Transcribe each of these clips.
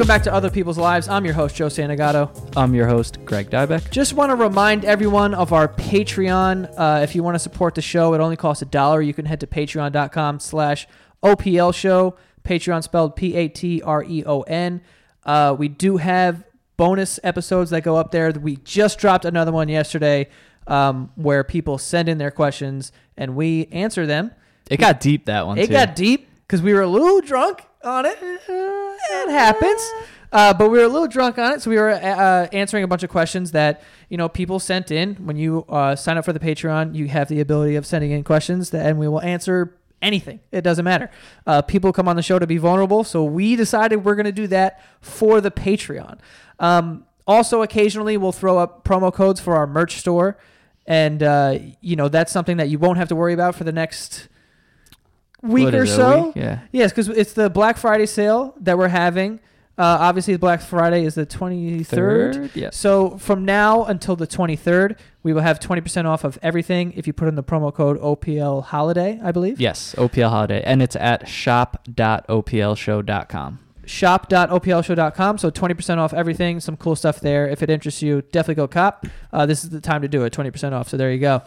Welcome back to Other People's Lives. I'm your host, Joe Santagato. I'm your host, Greg Dybec. Just want to remind everyone of our Patreon. Uh, if you want to support the show, it only costs a dollar. You can head to patreon.com slash OPL show. Patreon spelled P-A-T-R-E-O-N. Uh, we do have bonus episodes that go up there. We just dropped another one yesterday um, where people send in their questions and we answer them. It got deep that one It too. got deep because we were a little drunk on it. It happens. Uh, but we were a little drunk on it, so we were uh, answering a bunch of questions that you know people sent in. When you uh, sign up for the Patreon, you have the ability of sending in questions, that, and we will answer anything. It doesn't matter. Uh, people come on the show to be vulnerable, so we decided we're going to do that for the Patreon. Um, also, occasionally we'll throw up promo codes for our merch store, and uh, you know that's something that you won't have to worry about for the next week or it, so. week? Yeah. Yes, because it's the Black Friday sale that we're having. Uh, obviously, Black Friday is the 23rd. Third? Yes. So from now until the 23rd, we will have 20% off of everything if you put in the promo code OPL Holiday, I believe. Yes, OPL Holiday. And it's at shop.oplshow.com. Shop.oplshow.com. So 20% off everything. Some cool stuff there. If it interests you, definitely go cop. Uh, this is the time to do it. 20% off. So there you go.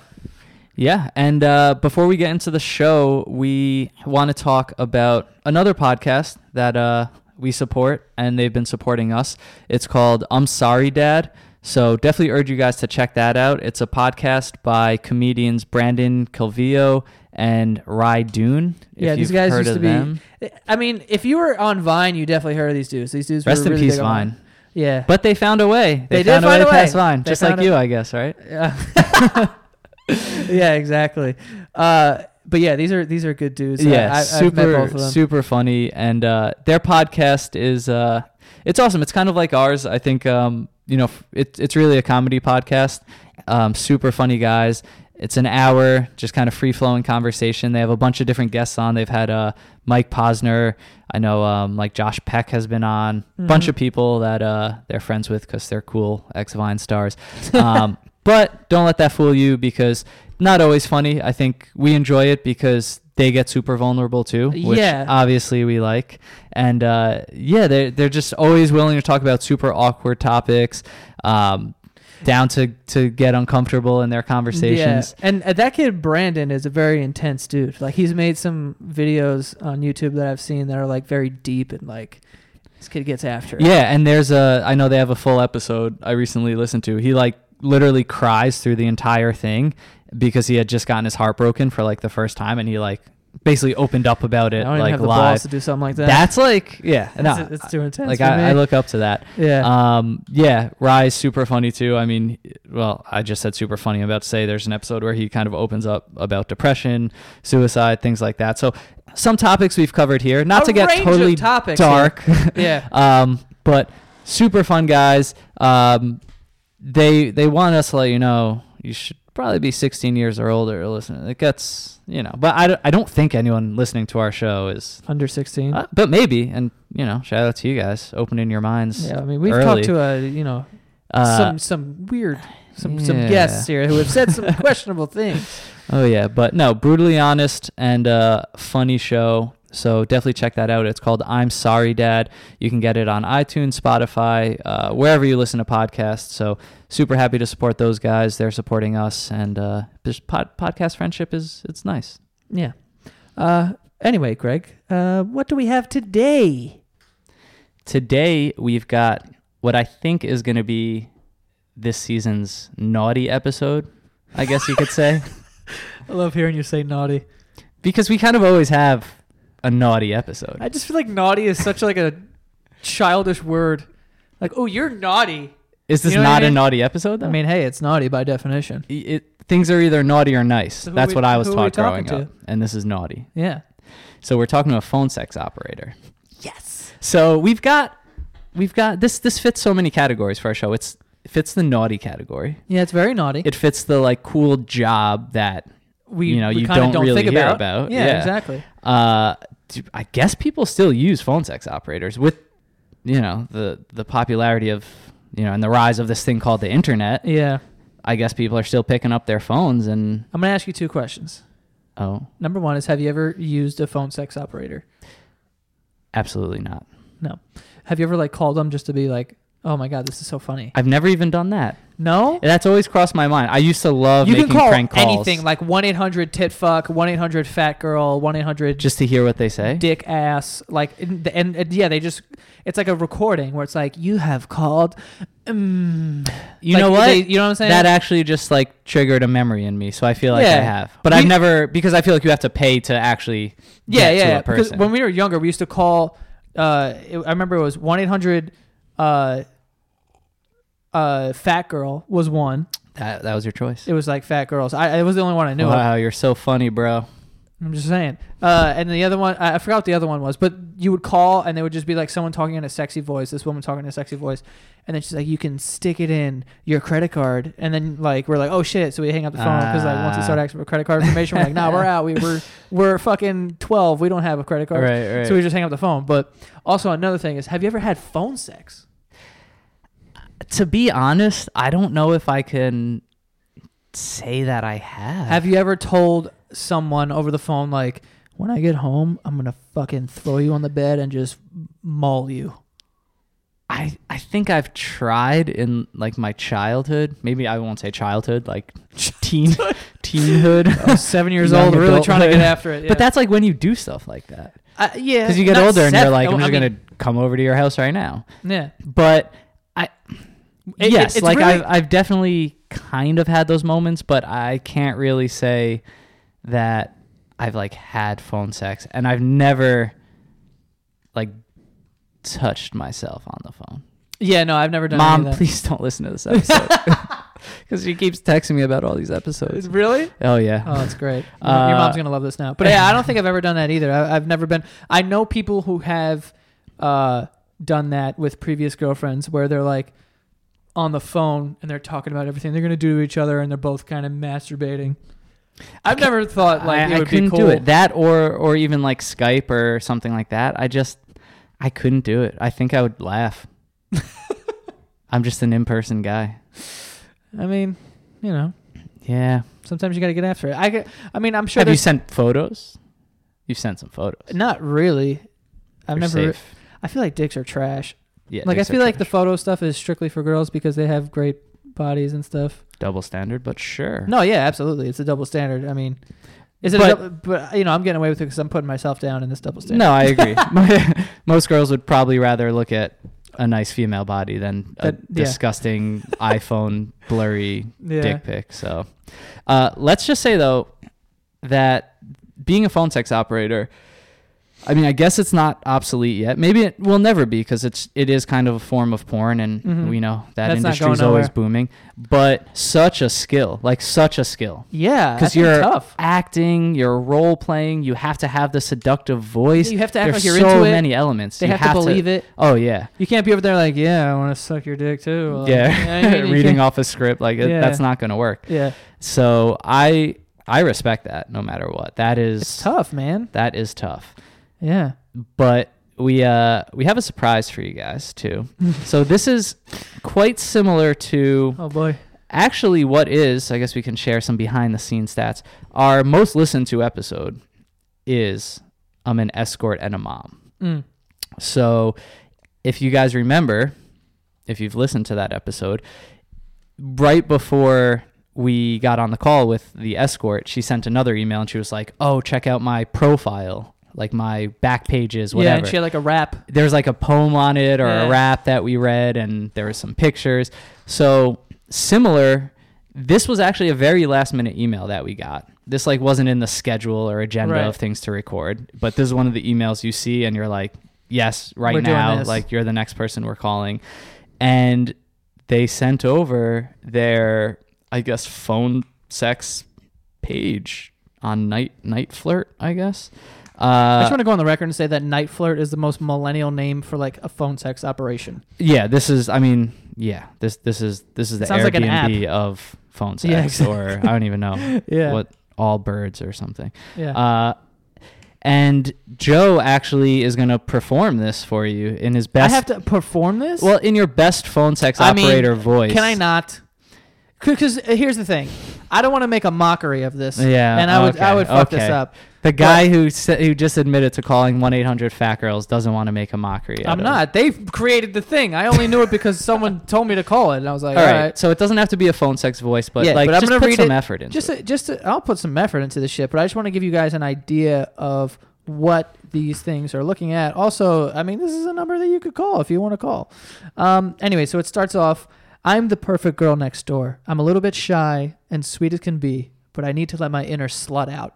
Yeah, and uh, before we get into the show, we want to talk about another podcast that uh, we support, and they've been supporting us. It's called I'm Sorry Dad. So definitely urge you guys to check that out. It's a podcast by comedians Brandon Calvillo and Rye Doon. yeah, these guys heard used of to be. them. I mean, if you were on Vine, you definitely heard of these dudes. These dudes Rest were in really peace, on Vine. Yeah. But they found a way. They, They did found a find way a to pass. Vine, They just like a- you, I guess, right? Yeah. yeah, exactly. Uh, but yeah, these are these are good dudes. yeah, I, I, I've met super both of them. super funny, and uh, their podcast is uh, it's awesome. It's kind of like ours. I think um, you know f- it, it's really a comedy podcast. Um, super funny guys. It's an hour, just kind of free flowing conversation. They have a bunch of different guests on. They've had uh, Mike Posner. I know um, like Josh Peck has been on. A bunch Mhm. of people that uh, they're friends with because they're cool ex Vine stars. Um, but don't let that fool you because not always funny. I think we enjoy it because they get super vulnerable too, which Yeah. obviously we like. And uh, yeah, they're they're just always willing to talk about super awkward topics, um, down to to get uncomfortable in their conversations. Yeah. And uh, that kid Brandon is a very intense dude. Like he's made some videos on YouTube that I've seen that are like very deep and like this kid gets after it. Yeah, and there's a I know they have a full episode I recently listened to. He like literally cries through the entire thing because he had just gotten his heart broken for like the first time and he like basically opened up about it I don't even like have the balls to do something like that. That's like yeah, That's- no, too intense Like I. I look up to that. yeah. Um, yeah, Rye's super funny too. I mean, well, I just said super funny. I'm about to say there's an episode where he kind of opens up about depression, suicide, things like that. So some topics we've covered here, not A to get totally topics dark. yeah. um, but super fun guys. Um, they they want us to let you know you should probably be 16 years or older to listen. It gets you know, but I, don't- I don't think anyone listening to our show is. Under 16. Uh, but maybe, and you know, shout out to you guys opening your minds. yeah, I mean, we've early. talked to a, you know, Uh, some some weird some some guests here who have said some questionable things. Oh yeah, but no, brutally honest and uh, funny show. So definitely check that out. It's called I'm Sorry Dad. You can get it on iTunes, Spotify, uh, wherever you listen to podcasts. So super happy to support those guys. They're supporting us, and uh, just pod- podcast friendship is it's nice. Yeah. Uh anyway, Greg, uh what do we have today? Today we've got what I think is going to be this season's naughty episode. I guess you could say. I love hearing you say naughty. because we kind of always have a naughty episode. I just feel like naughty is such like a childish word. Like, oh, you're naughty. Is this You know what I not a naughty episode? Though? I mean, hey, it's naughty by definition. it, things are either naughty or nice. Who That's we- what I was who are we taught growing talking up, and this is naughty. Yeah. So we're talking to a phone sex operator. Yes. So we've got we've got this this fits so many categories for our show. It's it fits the naughty category. Yeah, it's very naughty. It fits the like cool job that we you know, we you kinda don't really think hear about. about. Yeah, Yeah. exactly. uh I guess people still use phone sex operators with you know the the popularity of you know and the rise of this thing called the internet. Yeah. I guess people are still picking up their phones and I'm gonna ask you two questions. oh, Number one is, have you ever used a phone sex operator? absolutely not. No. Have you ever like called them just to be like, oh my god, this is so funny? I've never even done that. No. That's always crossed my mind. I used to love You can call prank calls anything like one eight hundred tit fuck, one eight hundred fat girl, one eight hundred just to hear what they say. dick ass like and, and, and yeah they just it's like a recording where it's like you have called um, You like, know what? they- you know what i'm saying that actually just like triggered a memory in me, so I feel like I have. But We- I've never because I feel like you have to pay to actually yeah yeah, yeah. a because person. when we were younger we used to call uh it, i remember it was 1-800 uh uh fat girl was one that that was your choice. it was like fat girls i it was the only one i knew of. wow, you're so funny, bro. i'm just saying uh and the other one I, I forgot what the other one was but you would call and they would just be like someone talking in a sexy voice this woman talking in a sexy voice and then she's like you can stick it in your credit card and then like we're like oh shit so we hang up the phone because like once we start Ah. asking for credit card information we're like nah we're out we, we're we're fucking 12 we don't have a credit card Right, right. so we just hang up the phone but also another thing is have you ever had phone sex to be honest, I don't know if I can say that I have. have you ever told someone over the phone like when i get home i'm gonna fucking throw you on the bed and just maul you I I think I've tried in like my childhood. Maybe I won't say childhood, like teen teenhood. I was seven years Young old, really trying to get after it. But that's like when you do stuff like that. uh, yeah, Because you get not older and you're like, I'm I mean, gonna come over to your house right now. Yeah, But It- yes, it's like really- I've I've definitely kind of had those moments, but I can't really say that I've like had phone sex, and I've never like touched myself on the phone. yeah. No, I've never done. That. Mom, any of that. please don't listen to this episode because she keeps texting me about all these episodes. Really? Oh yeah, Oh, that's great. Your- Uh, Your mom's gonna love this now. But yeah, I don't think I've ever done that either. I, I've never been. I know people who have uh, done that with previous girlfriends, where they're like on the phone and they're talking about everything they're gonna do to each other, and they're both kind of masturbating. I've never thought like I, it I would be couldn't cool. do it. That or or even like Skype or something like that. I just I couldn't do it. I think I would laugh. I'm just an in-person guy. I mean, you know, Yeah. sometimes you gotta get after it. I, get- I mean, I'm sure. Have you sent photos? You've sent some photos. Not really. I've You're never. safe. I feel like dicks are trash. Yeah. like I feel like the photo stuff is strictly for girls because they have great bodies and stuff. double standard, but sure. No, yeah, absolutely, it's a double standard. I mean, is it? But- a double, but you know, I'm getting away with it because I'm putting myself down in this double standard. No, I agree. Most girls would probably rather look at a nice female body than a That- yeah. disgusting iPhone blurry yeah. dick pic. So, uh, let's just say though that being a phone sex operator, I mean, I guess it's not obsolete yet. Maybe it will never be because it's it is kind of a form of porn, and Mhm. we know that That's industry is always booming. But such a skill, like such a skill. Yeah, Because you're tough. acting, you're role playing, you have to have the seductive voice. You have to act There's like you're so into it. many elements. They You have, to believe it. Oh yeah, You can't be over there like, yeah, I want to suck your dick too. Like, yeah. you know what I mean? Reading off a script like it, Yeah. that's not going to work. Yeah, So I I respect that no matter what. That is it's tough, man. That is tough. Yeah. But we uh we have a surprise for you guys too. so this is quite similar to Oh boy. actually what is I guess we can share some behind the scenes stats. Our most listened to episode is I'm an escort and a mom. Mm. So if you guys remember, if you've listened to that episode, right before we got on the call with the escort, she sent another email and she was like, "Oh, check out my profile, like my back pages, whatever. Yeah, and she had like a rap. There's like a poem on it or Yeah. a rap that we read and there were some pictures. So, similar this was actually a very last minute email that we got. This like wasn't in the schedule or agenda Right. of things to record, but this is one of the emails you see and you're like, "Yes, right We're now, like you're the next person we're calling." And they sent over their I guess phone sex page on night NiteFlirt, I guess. I Uh, just want to go on the record and say that NiteFlirt is the most millennial name for like a phone sex operation. Yeah, this is. I mean, yeah, this this is this is the Sounds like an Airbnb of phone sex, Yeah, exactly. or I don't even know Yeah. what Allbirds or something. Yeah. Uh, and Joe actually is gonna perform this for you in his best I best. have to perform this. well, in your best phone sex I mean, operator voice. Can I not? Because uh, here's the thing, I don't want to make a mockery of this. Yeah, and I would I would fuck this up. The guy who sa- who just admitted to calling one eight hundred fat girls doesn't want to make a mockery. I'm of it. not. They've created the thing. I only knew it because someone told me to call it, and I was like, All all right. right. So it doesn't have to be a phone sex voice, but Yeah, like but I'm just gonna put some it- effort into Just, it. to, just to, I'll put some effort into this shit, but I just want to give you guys an idea of what these things are looking at. Also, I mean, this is a number that you could call if you want to call. Um, anyway, so it starts off. I'm the perfect girl next door. I'm a little bit shy and sweet as can be, but I need to let my inner slut out.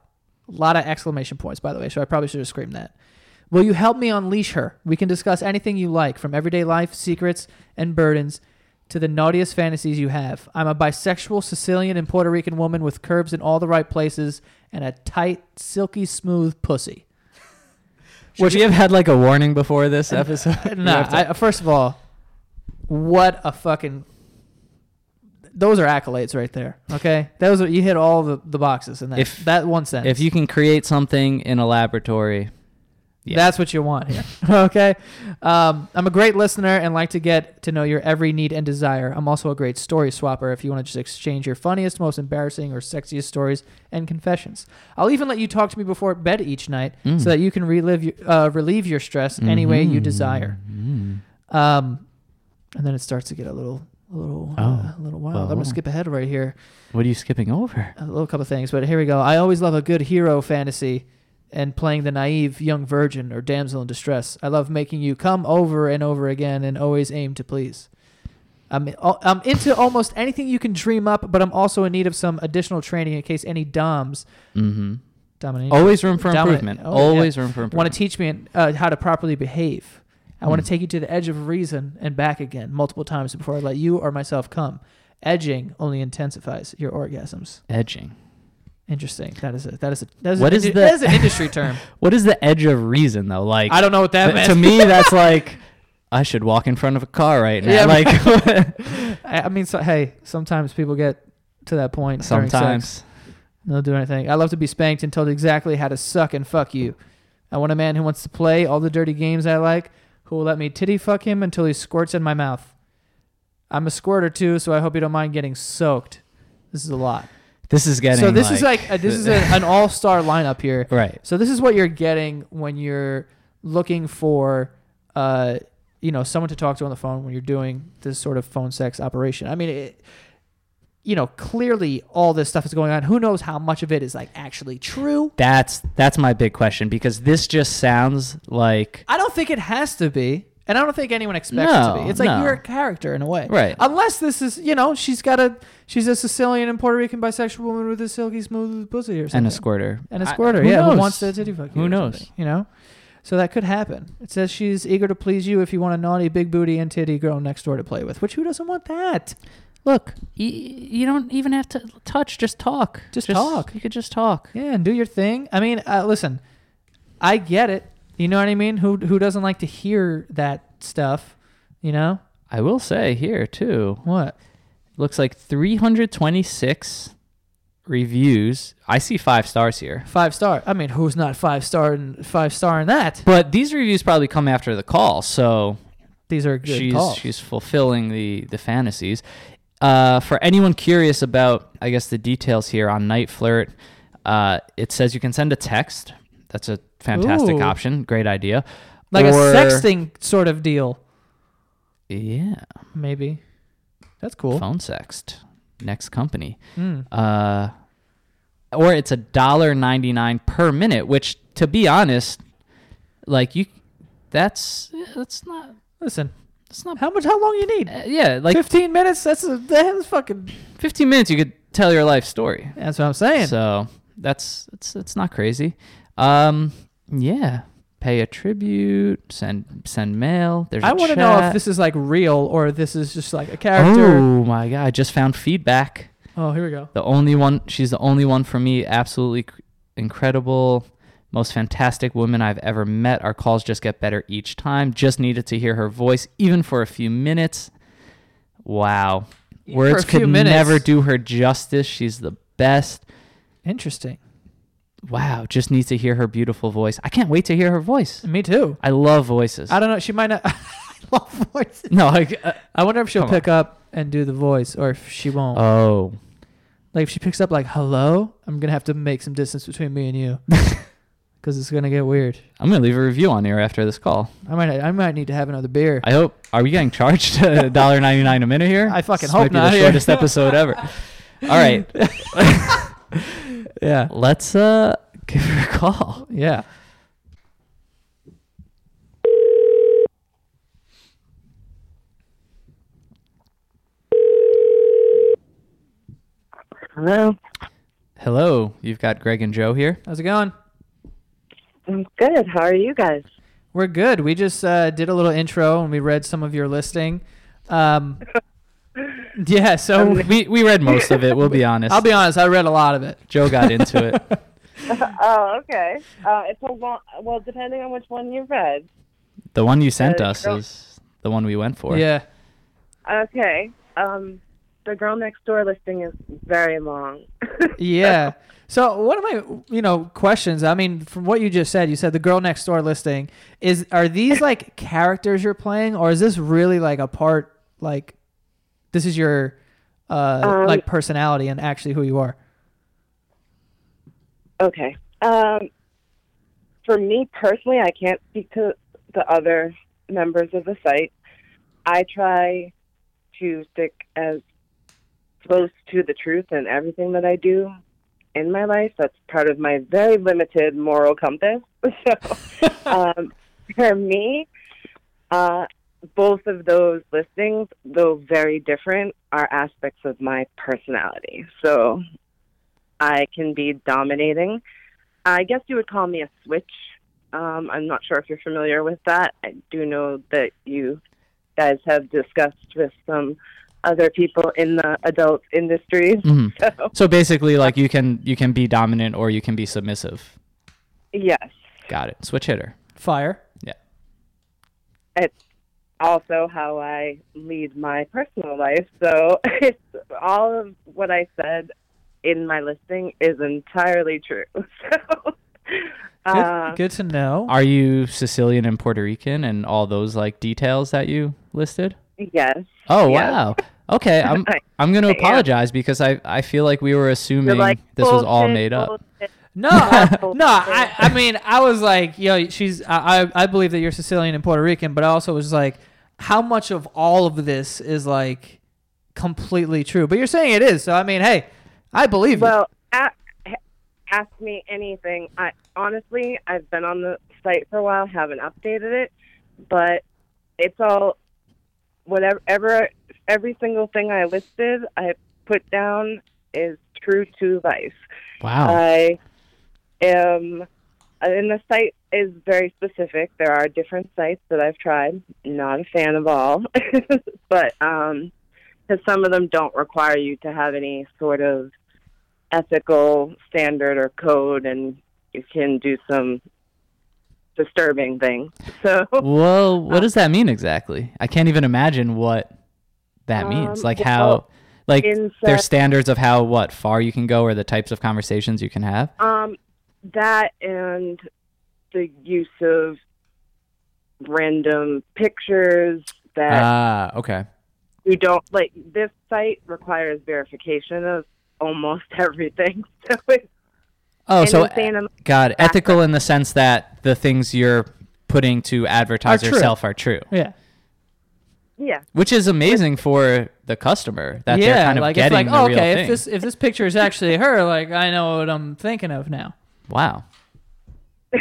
A lot of exclamation points, by the way, so I probably should have screamed that. Will you help me unleash her? We can discuss anything you like, from everyday life, secrets, and burdens to the naughtiest fantasies you have. I'm a bisexual Sicilian and Puerto Rican woman with curves in all the right places and a tight, silky smooth pussy. Would you have had like a warning before this episode? no. nah, to- I, first of all, what a fucking. Those are accolades right there. Okay, those are you hit all the, the boxes in that If- that one sentence. if you can create something in a laboratory, Yeah. That's what you want here. okay. Um, I'm a great listener and like to get to know your every need and desire. I'm also a great story swapper if you want to just exchange your funniest, most embarrassing, or sexiest stories and confessions. I'll even let you talk to me before bed each night Mm. so that you can relive your, uh, relieve your stress any way you desire. Mhm. Um, and then it starts to get a little, a little, uh, Oh. a little wild. Well, I'm gonna skip ahead right here What are you skipping over? a little couple things, but here we go. I always love a good hero fantasy and playing the naive young virgin or damsel in distress. I love making you come over and over again and always aim to please. I'm I'm into almost anything you can dream up, but I'm also in need of some additional training in case any doms Mm-hmm. dominate Always room for Dominant. improvement. Oh, yeah. Always room for improvement. want to teach me uh, how to properly behave. I want Hmm. to take you to the edge of reason and back again multiple times before I let you or myself come. Edging only intensifies your orgasms. edging. Interesting. That is a that is a that is, What an, is the- that is an industry term. What is the edge of reason though? Like I don't know what that th- meant. to me, that's like I should walk in front of a car right now. Yeah, like I, I mean, so, hey, sometimes people get to that point. during sex. sometimes. they'll do anything. I love to be spanked and told exactly how to suck and fuck you. I want a man who wants to play all the dirty games I like, who will let me titty fuck him until he squirts in my mouth. I'm a squirter too, so I hope you don't mind getting soaked. This is a lot. This is getting. so this is like uh, this is a, an all-star lineup here. right. So this is what you're getting when you're looking for, uh, you know, someone to talk to on the phone when you're doing this sort of phone sex operation. I mean, it, you know, clearly all this stuff is going on. Who knows how much of it is like actually true? That's that's my big question because this just sounds like I don't think it has to be, and I don't think anyone expects it to No, be. It's like no. you're a character in a way, Right. Unless this is, you know, she's got a she's a Sicilian and Puerto Rican bisexual woman with a silky smooth pussy or something, and a squirter and a squirter, who yeah, knows? who wants to titty fuck you? Who knows? You know, so that could happen. It says she's eager to please you if you want a naughty, big booty, and titty girl next door to play with. Which who doesn't want that? Look, you, you don't even have to touch. Just talk. Just talk. You could just talk. Yeah, and do your thing. I mean, uh, listen, I get it. You know what I mean? Who who doesn't like to hear that stuff? You know I will say here too. what? Looks like 326 reviews. I see five stars here. Five star. I mean, who's not five star and five star in that? But these reviews probably come after the call, so These are good she's calls. she's fulfilling the the fantasies. Uh, for anyone curious about, I guess the details here on NiteFlirt, uh, it says you can send a text. That's a fantastic Ooh. option. Great idea. like a sexting sort of deal, Yeah, maybe. That's cool. phone sext. Next company. Mm. Uh, or it's a dollar ninety nine per minute, which, to be honest, like you, that's that's not Listen, that's not. how much? How long you need? Uh, yeah, like Fifteen minutes. That's a, that's fucking. 15 minutes you could tell your life story That's what I'm saying. so that's it's it's not crazy um yeah pay a tribute send send mail there's I want want to know if this is like real or this is just like a character. oh my god i just found feedback Oh, here we go. the only one she's the only one for me absolutely incredible most fantastic woman i've ever met our calls just get better each time just needed to hear her voice even for a few minutes wow words could minutes. never do her justice she's the best Interesting. Wow, just needs to hear her beautiful voice. I can't wait to hear her voice. Me too. I love voices. I don't know. She might not. I love voices. no, like, uh, I wonder if she'll Come on. pick up and do the voice, or if she won't. oh, like if she picks up like "hello," I'm gonna have to make some distance between me and you. because it's gonna get weird. I'm gonna leave a review on here after this call. I might I might need to have another beer. I hope. Are we getting charged $1.99 a minute here? I fucking This hope might be not The here. shortest episode ever. All right, yeah, let's uh give her a call. yeah. Hello. Hello, you've got Greg and Joe here. How's it going? I'm good. How are you guys? We're good. We just uh, did a little intro and we read some of your listing. Um, yeah, so We we read most of it. We'll be honest. I'll be honest. I read a lot of it. Joe got into it. oh, okay. Uh, it's a long, well, depending on which one you read. The one you sent Uh, us girl- is the one we went for. Yeah. Okay. Um, the girl next door listing is very long. Yeah. So one of my, you know, questions. I mean, from what you just said, you said the girl next door listing is. Are these like characters you're playing, or is this really like a part? Like, this is your, uh, Um, like personality and actually who you are. Okay. Um, for me personally, I can't speak to the other members of the site. I try to stick as close to the truth in everything that I do in my life. That's part of my very limited moral compass. So, um, for me, uh, both of those listings, though very different, are aspects of my personality. So I can be dominating. I guess you would call me a switch. Um, I'm not sure if you're familiar with that. I do know that you guys have discussed with some other people in the adult industries. Mhm. So, So basically, like you can you can be dominant or you can be submissive. yes. Got it. Switch hitter. Fire. Yeah. It's also how I lead my personal life. So it's all of what I said in my listing is entirely true. So, Good, uh, good to know. Are you Sicilian and Puerto Rican and all those like details that you listed? yes. Oh Yes. wow. Okay, I'm I- I'm going to I am. apologize because I I feel like we were assuming like, this was all made up. No, I, no. I, I mean, I was like, yo, she's. I, I I believe that you're Sicilian and Puerto Rican, but I also was like, how much of all of this is like completely true? But you're saying it is, so I mean, hey, I believe Well, a- ask me anything. I honestly, I've been on the site for a while, haven't updated it, but it's all whatever. Ever, every single thing I listed, I put down is true to life. Wow. I am, and the site is very specific. There are different sites that I've tried. Not a fan of all, but um, because some of them don't require you to have any sort of ethical standard or code, and you can do some disturbing things. So, well, what does that mean exactly? I can't even imagine what that means. Um, Like well, how like inside- there's standards of how what far you can go or the types of conversations you can have. um, that and the use of random pictures that Ah, okay. you don't like this site requires verification of almost everything so it's Oh, so God, ethical in the sense that the things you're putting to advertise Are yourself are true, yeah, yeah which is amazing for the customer that yeah. they're kind of like it's getting like, the oh, real okay, thing. if this if this picture is actually her, like I know what I'm thinking of now. wow.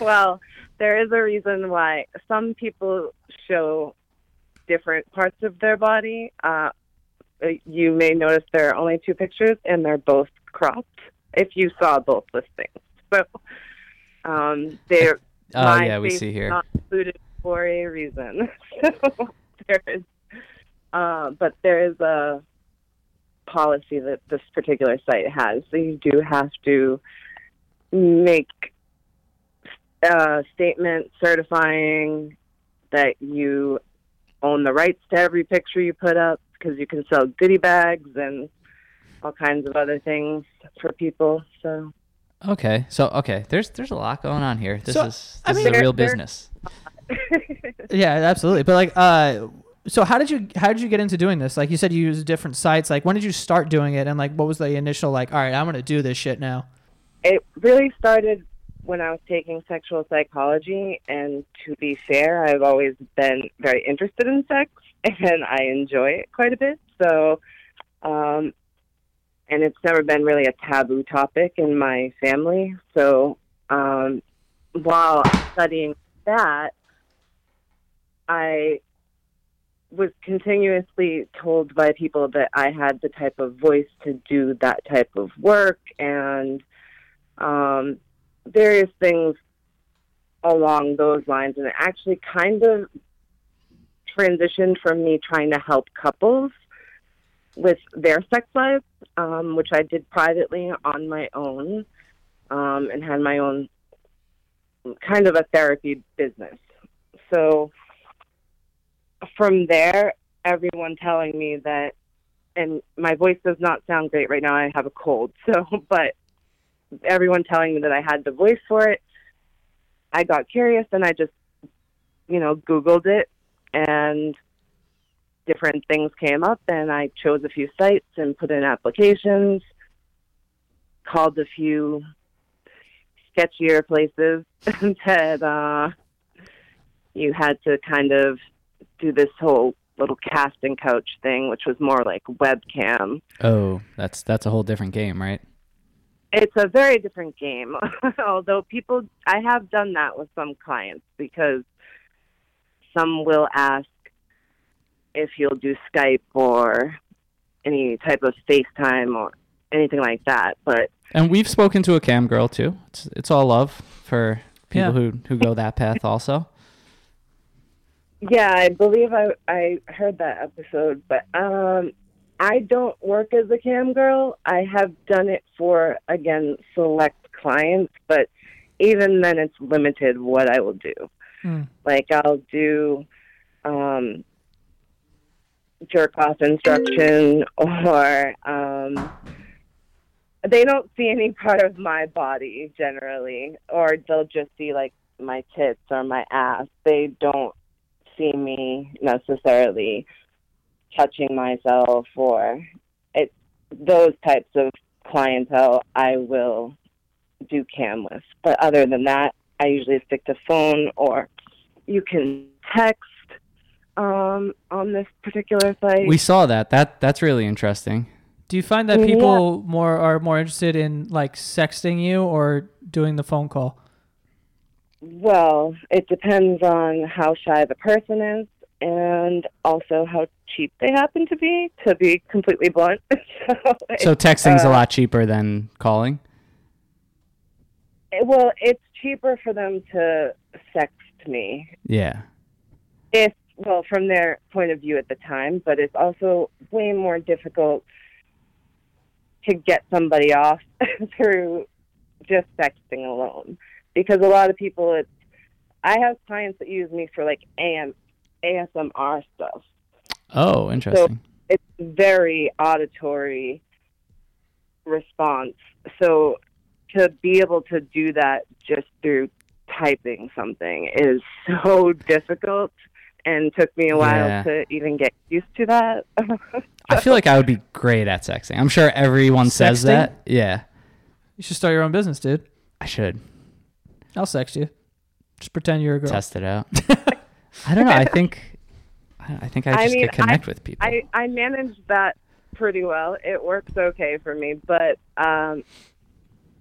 well there is a reason why some people show different parts of their body uh, you may notice there are only two pictures and they're both cropped if you saw both listings so um, they're Oh my yeah, we face see here. Not included for a reason. so there is, uh, but there is a policy that this particular site has. So you do have to make a statement certifying that you own the rights to every picture you put up because you can sell goodie bags and all kinds of other things for people. So Okay, so okay, there's there's a lot going on here. This So, is I this is a real There- there- business. Yeah, absolutely. But like, uh, so how did you how did you get into doing this? Like you said, you use different sites. Like, when did you start doing it? And like, what was the initial like? All right, I'm gonna do this shit now. it really started when I was taking sexual psychology, and to be fair, I've always been very interested in sex, and I enjoy it quite a bit. So, um, and it's never been really a taboo topic in my family. So, um, while studying that, I was continuously told by people that I had the type of voice to do that type of work and um, various things along those lines. And it actually kind of transitioned from me trying to help couples with their sex lives, um, which I did privately on my own um, and had my own kind of a therapy business. So from there, everyone telling me that, and my voice does not sound great right now. I have a cold, so but everyone telling me that I had the voice for it. I got curious and I just, you know, Googled it and different things came up and I chose a few sites and put in applications, called a few sketchier places that uh, you had to kind of do this whole little casting couch thing, which was more like webcam. Oh, that's that's a whole different game, right? It's a very different game. Although people, I have done that with some clients because some will ask if you'll do Skype or any type of FaceTime or anything like that. But And we've spoken to a cam girl too. It's it's all love for people Yeah. who who go that path also. Yeah, I believe I I heard that episode, but um I don't work as a cam girl. I have done it for again select clients, but even then it's limited what I will do. Hmm. Like I'll do um jerk off instruction or um they don't see any part of my body generally or they'll just see like my tits or my ass. They don't see me necessarily touching myself or it those types of clientele I will do cam with. But other than that, I usually stick to phone or you can text um, on this particular site. We saw that. That that's really interesting. Do you find that Yeah. people more are more interested in like sexting you or doing the phone call? Well, it depends on how shy the person is and also how cheap they happen to be, to be completely blunt. so, So texting's a uh, lot cheaper than calling. it- well, it's cheaper for them to sext me Yeah. if well from their point of view at the time but it's also way more difficult to get somebody off through just texting alone because a lot of people it's i have clients that use me for like am asmr stuff Oh, interesting. it's very auditory response so to be able to do that just through typing something is so difficult and took me a while Yeah. to even get used to that I feel like I would be great at sexting. I'm sure everyone says that. Yeah. You should start your own business, dude. I should I'll sex you. Just pretend you're a girl. test it out. I don't know. I think I I think I I just mean, could connect with people. I, I managed that pretty well. It works okay for me, but um,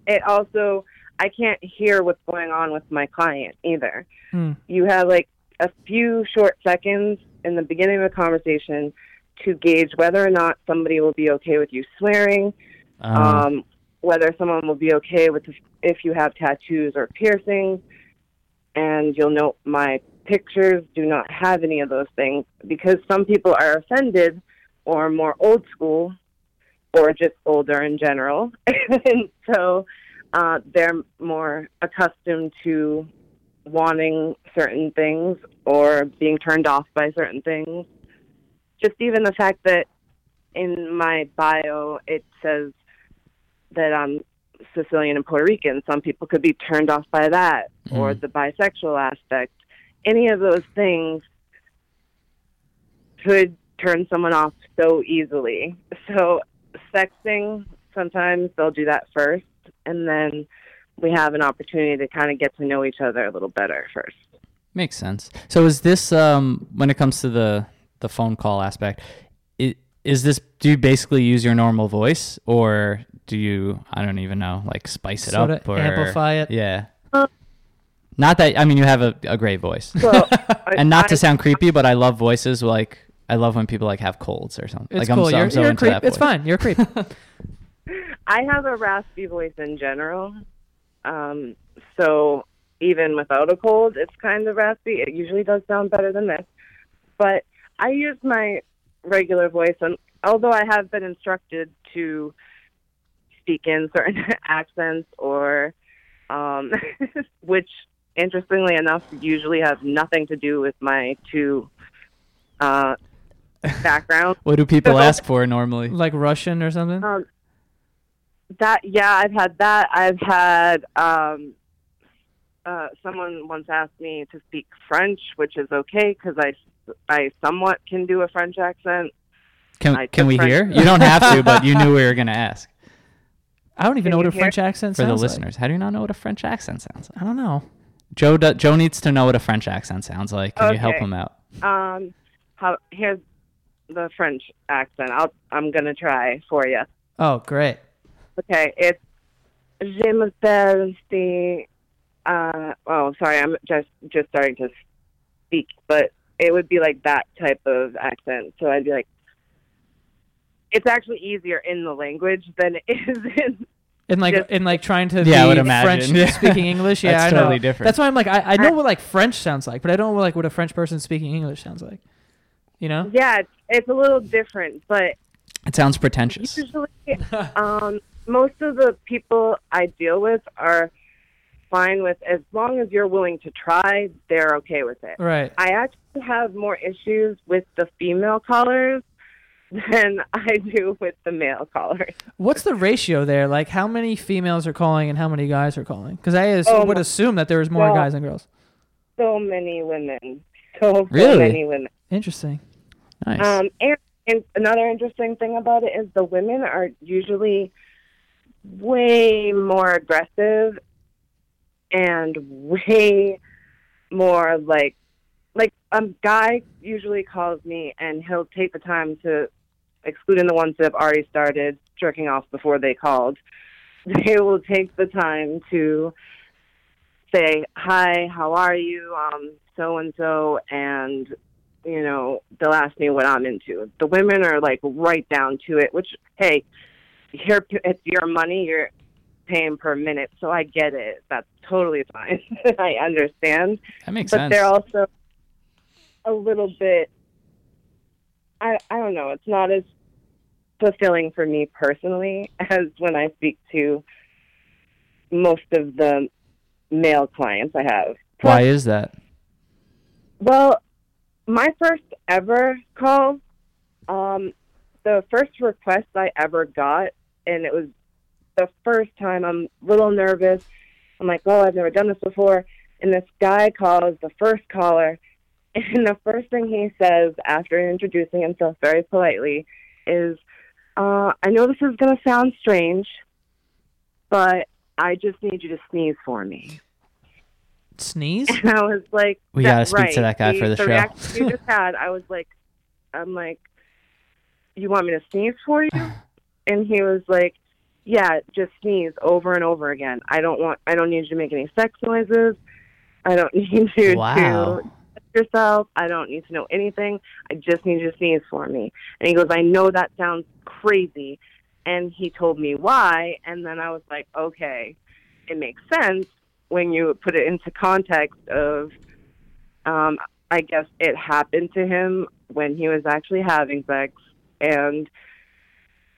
it also I can't hear what's going on with my client either. Hmm. You have like a few short seconds in the beginning of a conversation to gauge whether or not somebody will be okay with you swearing, Um, um, whether someone will be okay with if, you have tattoos or piercings. And you'll note my pictures do not have any of those things because some people are offended or more old school or just older in general. and so uh, they're more accustomed to wanting certain things or being turned off by certain things. Just even the fact that in my bio it says that I'm Sicilian and Puerto Rican. Some people could be turned off by that or Mm. the bisexual aspect. Any of those things could turn someone off so easily. So sexting, sometimes they'll do that first and then we have an opportunity to kind of get to know each other a little better first. Makes sense. So is this um when it comes to the the phone call aspect, is this do you basically use your normal voice or do you I don't even know like spice it Sort up or amplify it. Yeah. Uh, Not that I mean you have a, a great voice. Well, and not to sound creepy, but I love voices like I love when people like have colds or something. It's like cool. I'm so, you're I'm so you're into creep. that It's voice. fine. You're a creep. I have a raspy voice in general. Um, so even without a cold, it's kind of raspy. It usually does sound better than this. But I use my regular voice, and although I have been instructed to speak in certain accents or, um, which interestingly enough usually have nothing to do with my two uh, backgrounds. What do people ask for normally? like Russian or something. Um, that yeah, I've had that. I've had um, uh, someone once asked me to speak French, which is okay because I I somewhat can do a French accent. Can I can we French. hear? You don't have to, but you knew we were gonna ask I don't even Can know what a hear? French accent for the sounds like. listeners. How do you not know what a French accent sounds like? I don't know. Joe do, Joe needs to know what a French accent sounds like. Can you help him out? Um, how here's the French accent. I'll I'm gonna try for you. Oh, great. Okay, it's Je m'appelle the. Uh, oh, sorry, I'm just just starting to speak, but it would be like that type of accent. So I'd be like, it's actually easier in the language than it is in. In like Just- in like trying to Yeah, I be would imagine. French Yeah. speaking English. Yeah, That's I know. totally different. That's why I'm like I, I know what like French sounds like, but I don't know like what a French person speaking English sounds like. You know? Yeah, it's, it's a little different, but It sounds pretentious. usually, um, most of the people I deal with are fine with as long as you're willing to try. They're okay with it. Right. I actually have more issues with the female callers than I do with the male callers. What's the ratio there? Like how many females are calling and how many guys are calling? Because I as- Oh, would assume that there was more well- guys than girls. So many women. So, so many women. Interesting. Nice. Um, and, and another interesting thing about it is the women are usually way more aggressive and way more like like a guy usually calls me and he'll take the time to excluding the ones that have already started jerking off before they called they will take the time to say hi how are you um so and so and you know, they'll ask me what I'm into. The women are like right down to it, which, hey, you're, it's your money, you're paying per minute, so I get it. That's totally fine. I understand. that makes But sense. they're also a little bit, I, I don't know, it's not as fulfilling for me personally as when I speak to most of the male clients I have. Why is that? Well, my first ever call, um, the first request I ever got, and it was the first time I'm a little nervous. I'm like, oh, I've never done this before. And this guy calls the first caller, and the first thing he says after introducing himself very politely is, uh, I know this is going to sound strange, but I just need you to sneeze for me. Sneeze? And I was like, We gotta speak to that guy for the show. reaction you just had, I was like, I'm like, you want me to sneeze for you? And he was like, yeah, just sneeze over and over again. I don't want, I don't need you to make any sex noises. I don't need you Wow. to touch yourself. I don't need to know anything. I just need you to sneeze for me. And he goes, I know that sounds crazy. And he told me why. And then I was like, okay, it makes sense when you put it into context of, um, I guess it happened to him when he was actually having sex and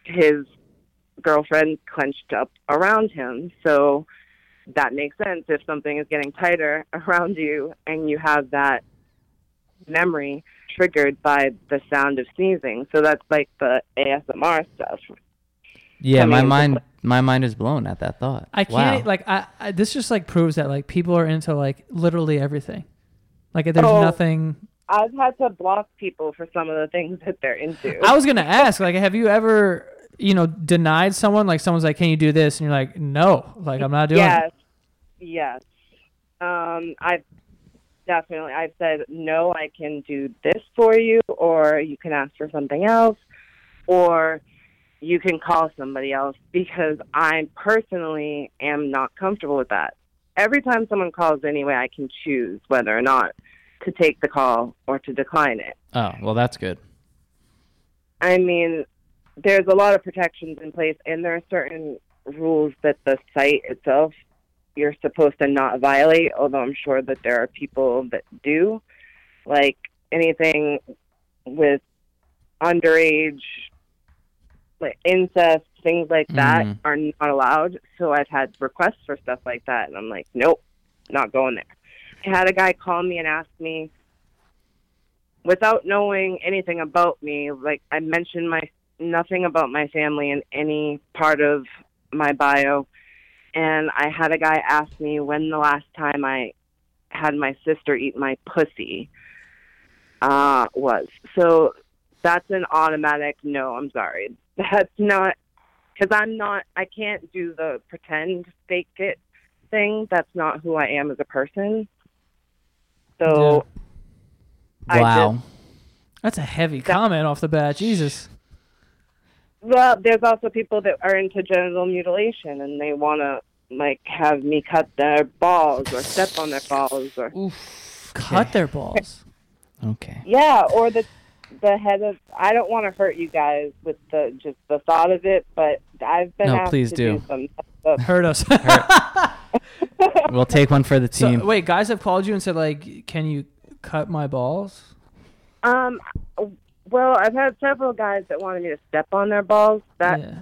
his girlfriend clenched up around him. So that makes sense if something is getting tighter around you and you have that memory triggered by the sound of sneezing. So that's like the ASMR stuff. Yeah, I my mind my mind is blown at that thought. I can't Wow. like I, I this just like proves that like people are into like literally everything. Like there's Oh. nothing I've had to block people for some of the things that they're into. I was gonna ask, like, have you ever, you know, denied someone? Like, someone's like, "Can you do this?" And you're like, "No, like, I'm not doing yes, it." yes. Um, I've definitely I've said no. I can do this for you, or you can ask for something else, or you can call somebody else because I personally am not comfortable with that. Every time someone calls anyway, I can choose whether or not to take the call or to decline it. Oh, well, that's good. I mean, there's a lot of protections in place, and there are certain rules that the site itself you're supposed to not violate. Although I'm sure that there are people that do, like anything with underage, like incest, things like that Mhm. are not allowed. So I've had requests for stuff like that, and I'm like, nope, not going there. I had a guy call me and ask me without knowing anything about me, like I mentioned my nothing about my family in any part of my bio. And I had a guy ask me when the last time I had my sister eat my pussy uh, was. So that's an automatic no, I'm sorry. That's not, because I'm not, I can't do the pretend fake it thing. That's not who I am as a person. So I Wow. That's a heavy comment off the bat. Jesus. Well, there's also people that are into genital mutilation and they want to like have me cut their balls or step on their balls or Oof. Cut their balls. Okay. yeah, or the the head of. I don't want to hurt you guys with the just the thought of it, but I've been No, asked please to do. do some. Hurt us. We'll take one for the so, team. wait, guys have called you and said like, "Can you cut my balls?" Um, well, I've had several guys that wanted me to step on their balls. That yeah.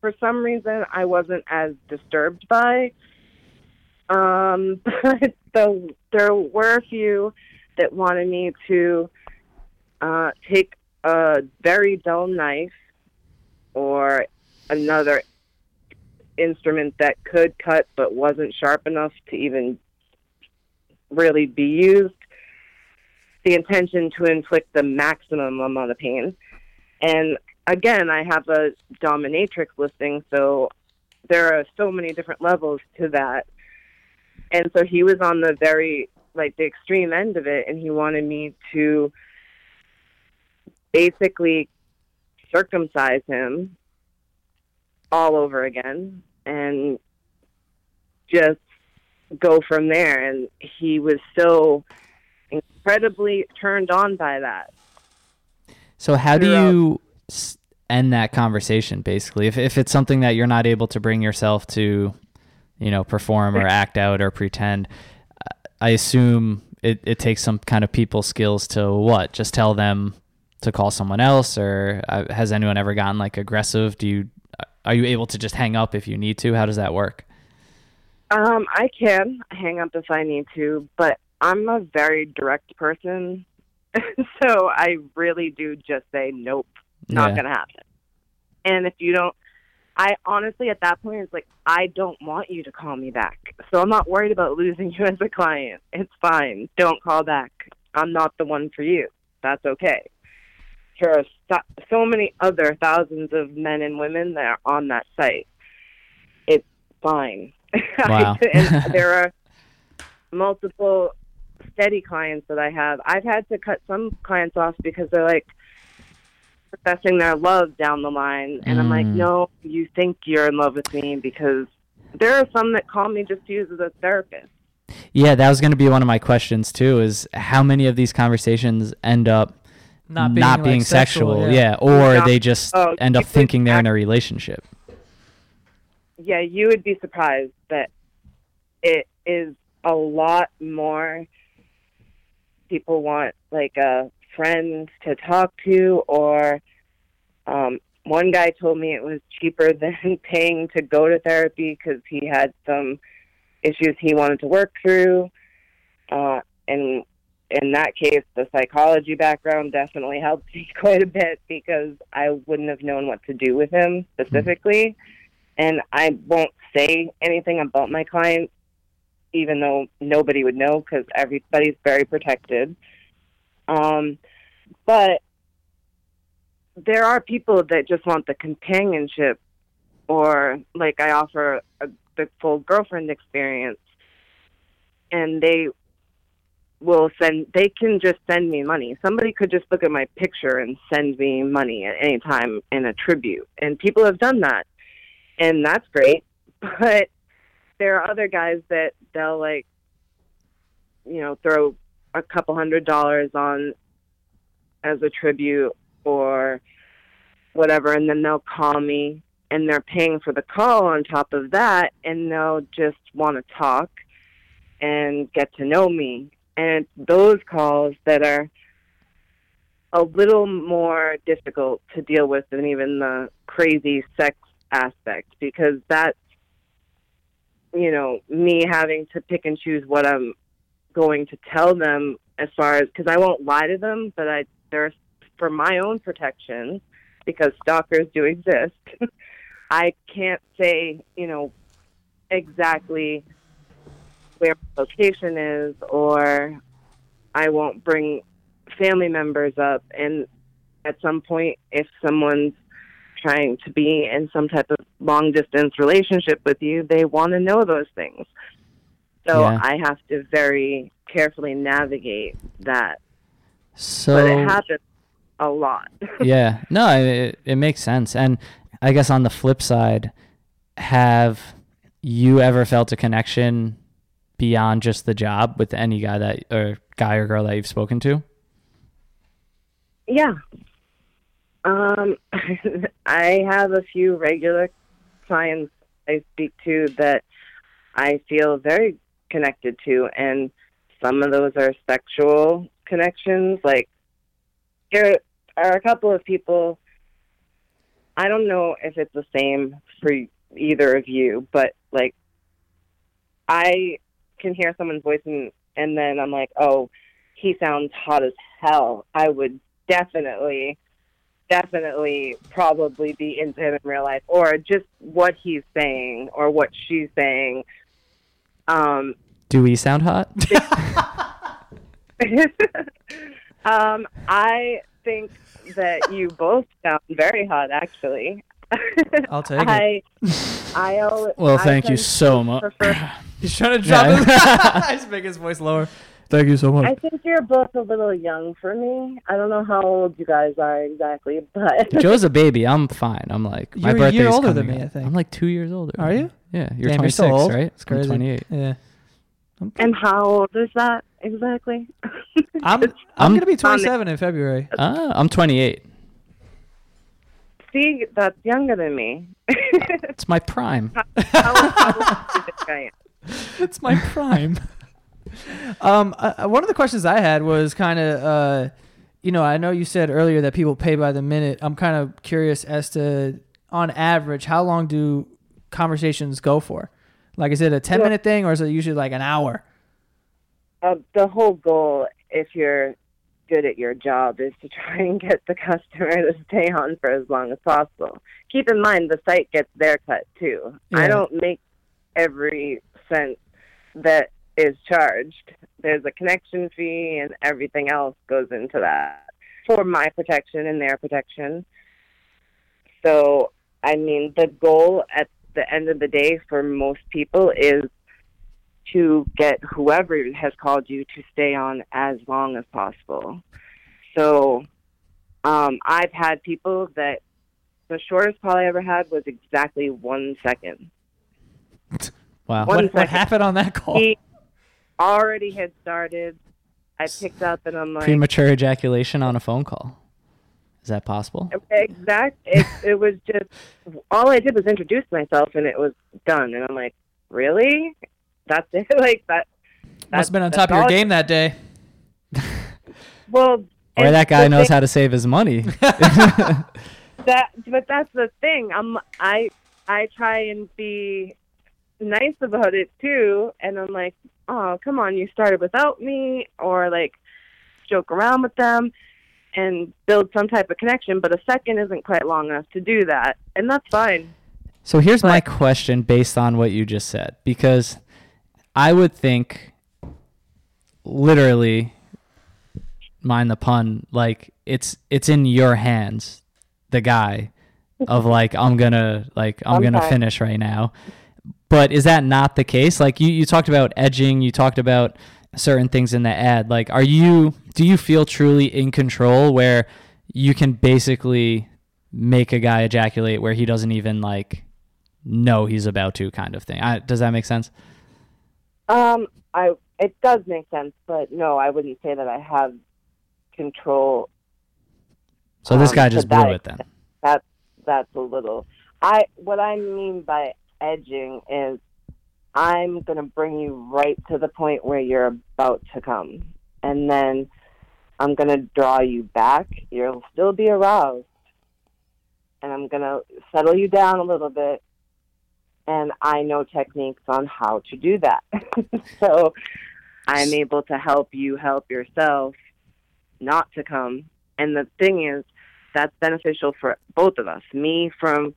for some reason I wasn't as disturbed by. Um, but the, there were a few that wanted me to uh, take a very dull knife or another instrument that could cut but wasn't sharp enough to even really be used. The intention to inflict the maximum amount of pain. And again, I have a dominatrix listing, so there are so many different levels to that. And so he was on the very like the extreme end of it, and he wanted me to basically circumcise him all over again and just go from there. And he was so incredibly turned on by that. So how do you end that conversation basically? If if it's something that you're not able to bring yourself to, you know, perform or act out or pretend, uh, I assume it, it takes some kind of people skills to what? Just tell them to call someone else or uh, has anyone ever gotten like aggressive? Do you are you able to just hang up if you need to? How does that work? Um, I can hang up if I need to, but I'm a very direct person. so I really do just say, nope, not Yeah. going to happen. And if you don't, I honestly, at that point, it's like, I don't want you to call me back. So I'm not worried about losing you as a client. It's fine. Don't call back. I'm not the one for you. That's okay. There are so, so many other thousands of men and women that are on that site. It's fine. Wow. and there are multiple steady clients that I have. I've had to cut some clients off because they're like professing their love down the line, and I'm like, Mm. no, you think you're in love with me because there are some that call me just to use as a therapist. Yeah, that was going to be one of my questions too. Is how many of these conversations end up Not being, like, sexual, yeah. yeah, or Not- they just oh, end up thinking they're in a relationship. yeah, you would be surprised that it is a lot more people want like a friend to talk to or um one guy told me it was cheaper than paying to go to therapy because he had some issues he wanted to work through. Uh and in that case the psychology background definitely helped me quite a bit because i wouldn't have known what to do with him specifically. And I won't say anything about my client, even though nobody would know because everybody's very protected. Um, but there are people that just want the companionship, or like I offer a the full girlfriend experience, and they will send. They can just send me money. Somebody could just look at my picture and send me money at any time in a tribute, and people have done that, and that's great. But there are other guys that they'll like, you know, throw a couple hundred dollars on as a tribute or whatever, and then they'll call me and they're paying for the call on top of that, and they'll just want to talk and get to know me. And those calls that are a little more difficult to deal with than even the crazy sex aspect because that's you know me having to pick and choose what I'm going to tell them as far as because I won't lie to them, but I there's for my own protection because stalkers do exist. I can't say you know exactly where my location is, or I won't bring family members up. And at some point, if someone's trying to be in some type of long distance relationship with you, they want to know those things. So Yeah. I have to very carefully navigate that. So but it happens a lot. yeah, no, it, it makes sense. And I guess on the flip side, have you ever felt a connection beyond just the job with any guy that or guy or girl that you've spoken to? Yeah. Um, I have a few regular clients I speak to that I feel very connected to, and some of those are sexual connections. Like, there are a couple of people, I don't know if it's the same for either of you, but like, I can hear someone's voice and, and then I'm like, oh, he sounds hot as hell. I would definitely, definitely, probably be into him in real life, or just what he's saying or what she's saying. Um, Do we sound hot? um, I think that you both sound very hot, actually. I'll take it. I, I al- well, I thank you so much. prefer- He's trying to drop Yeah. his, He's making his voice lower. Thank you so much. I think you're both a little young for me. I don't know how old you guys are exactly, but Joe's a baby. I'm fine. I'm like my You're a year birthday's older than coming me, up. I think. I'm like two years older. Are you? Yeah, you're Damn, 26, still old. right? It's crazy. I'm 28. Yeah. I'm, and how old is that exactly? I'm, I'm, I'm- gonna be 27 in February. Ah, I'm 28. See, that's younger than me. It's my prime. how, how old do you think I am? it's my prime. Um, uh, one of the questions I had was kind of, uh, you know, I know you said earlier that people pay by the minute. I'm kind of curious as to, on average, how long do conversations go for? Like, is it a 10 Yeah. minute thing or is it usually like an hour? Uh, the whole goal, if you're good at your job, is to try and get the customer to stay on for as long as possible. Keep in mind, the site gets their cut too. Yeah. I don't make every cent that is charged. There's a connection fee, and everything else goes into that for my protection and their protection. So, I mean, the goal at the end of the day for most people is to get whoever has called you to stay on as long as possible. So um, I've had people that the shortest call I ever had was exactly one second. Wow. One What, what happened on that call? He already had started. I picked up and I'm like, Premature ejaculation on a phone call. Is that possible? exact. It, it was just all I did was introduce myself and it was done. And I'm like, really? That's it? like that? Must that's- have been on top of your game that day. Well, Or that guy knows thing- how to save his money. that but that's the thing i'm i i try and be nice about it too and i'm like oh come on you started without me or like joke around with them and build some type of connection but a second isn't quite long enough to do that and that's fine So here's my question based on what you just said because I would think literally mind the pun like it's it's in your hands the guy of like I'm going to like I'm going to Okay. finish right now but is that not the case? Like you, you talked about edging, you talked about certain things in the ad. Like, are you do you feel truly in control where you can basically make a guy ejaculate where he doesn't even like know he's about to, kind of thing? I, does that make sense? Um, I it does make sense, but no, I wouldn't say that I have control. So this um, guy just blew it then. That's that's a little. I what I mean by edging is I'm gonna bring you right to the point where you're about to come, and then I'm gonna draw you back. You'll still be aroused, and I'm gonna settle you down a little bit. And I know techniques on how to do that. so I'm able to help you help yourself not to come. And the thing is, that's beneficial for both of us. Me from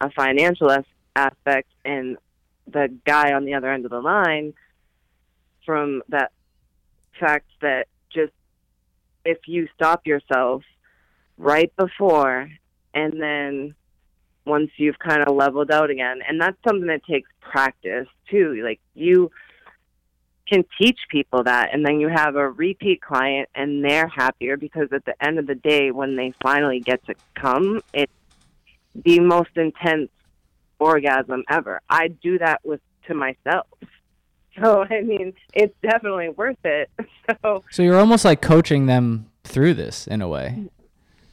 a financial aspect, and the guy on the other end of the line from that fact that just if you stop yourself right before and then once you've kind of leveled out again and that's something that takes practice too like you can teach people that and then you have a repeat client and they're happier because at the end of the day when they finally get to come it's the most intense orgasm ever. I do that with to myself. So i mean it's definitely worth it. So So you're almost like coaching them through this in a way.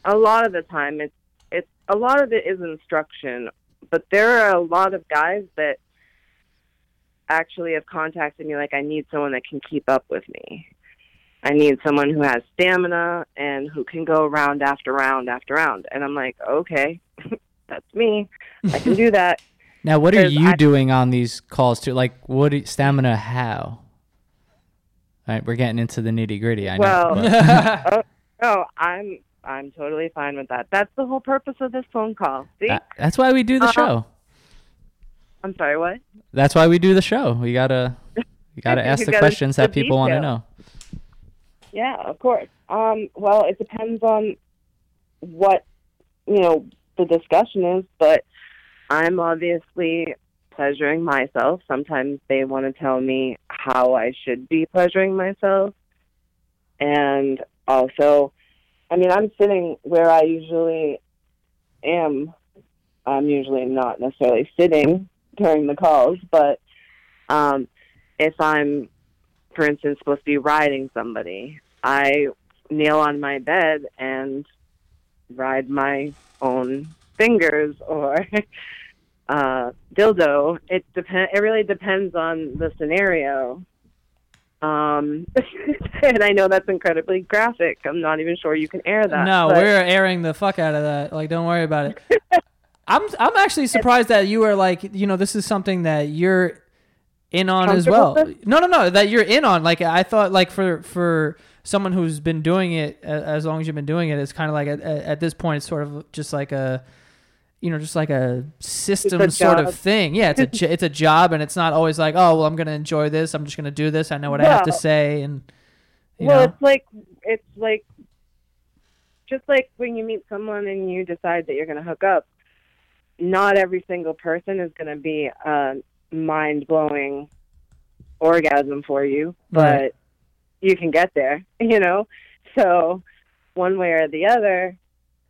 a lot of the time it's it's a lot of it is instruction but there are a lot of guys that actually have contacted me like i need someone that can keep up with me. I need someone who has stamina and who can go round after round after round. And i'm like okay that's me i can do that Now, what are you I- doing on these calls too? Like, what do- stamina? How? All right, we're getting into the nitty gritty. I know. Well- but oh i'm i'm totally fine with that that's the whole purpose of this phone call see that- that's why we do the Uh-huh. show. i'm sorry what That's why we do the show. We gotta, we gotta ask You the gotta questions that people want to know. Yeah, of course. Um, well, it depends on what you know the discussion is, but I'm obviously pleasuring myself. Sometimes they want to tell me how I should be pleasuring myself, and also, I mean, I'm sitting where I usually am. I'm usually not necessarily sitting during the calls, but um, if I'm for instance, supposed to be riding somebody, I kneel on my bed and ride my own fingers or uh, dildo. It depend. It really depends on the scenario. Um, and I know that's incredibly graphic. I'm not even sure you can air that. no, but- we're airing the fuck out of that. Like, don't worry about it. I'm I'm actually surprised that you are like, you know, this is something that you're in on as well. With? No, no, no, that you're in on. Like, I thought, like for for someone who's been doing it as long as you've been doing it, it's kind of like at, at at this point, it's sort of just like a, you know, just like a system sort of thing. Yeah, it's a it's a job, and it's not always like, oh, well, I'm gonna enjoy this. I'm just gonna do this. I know what I have to say, and you well, know. it's like it's like just like when you meet someone and you decide that you're going to hook up. Not every single person is going to be a mind blowing orgasm for you, but Right. You can get there. You know, so one way or the other.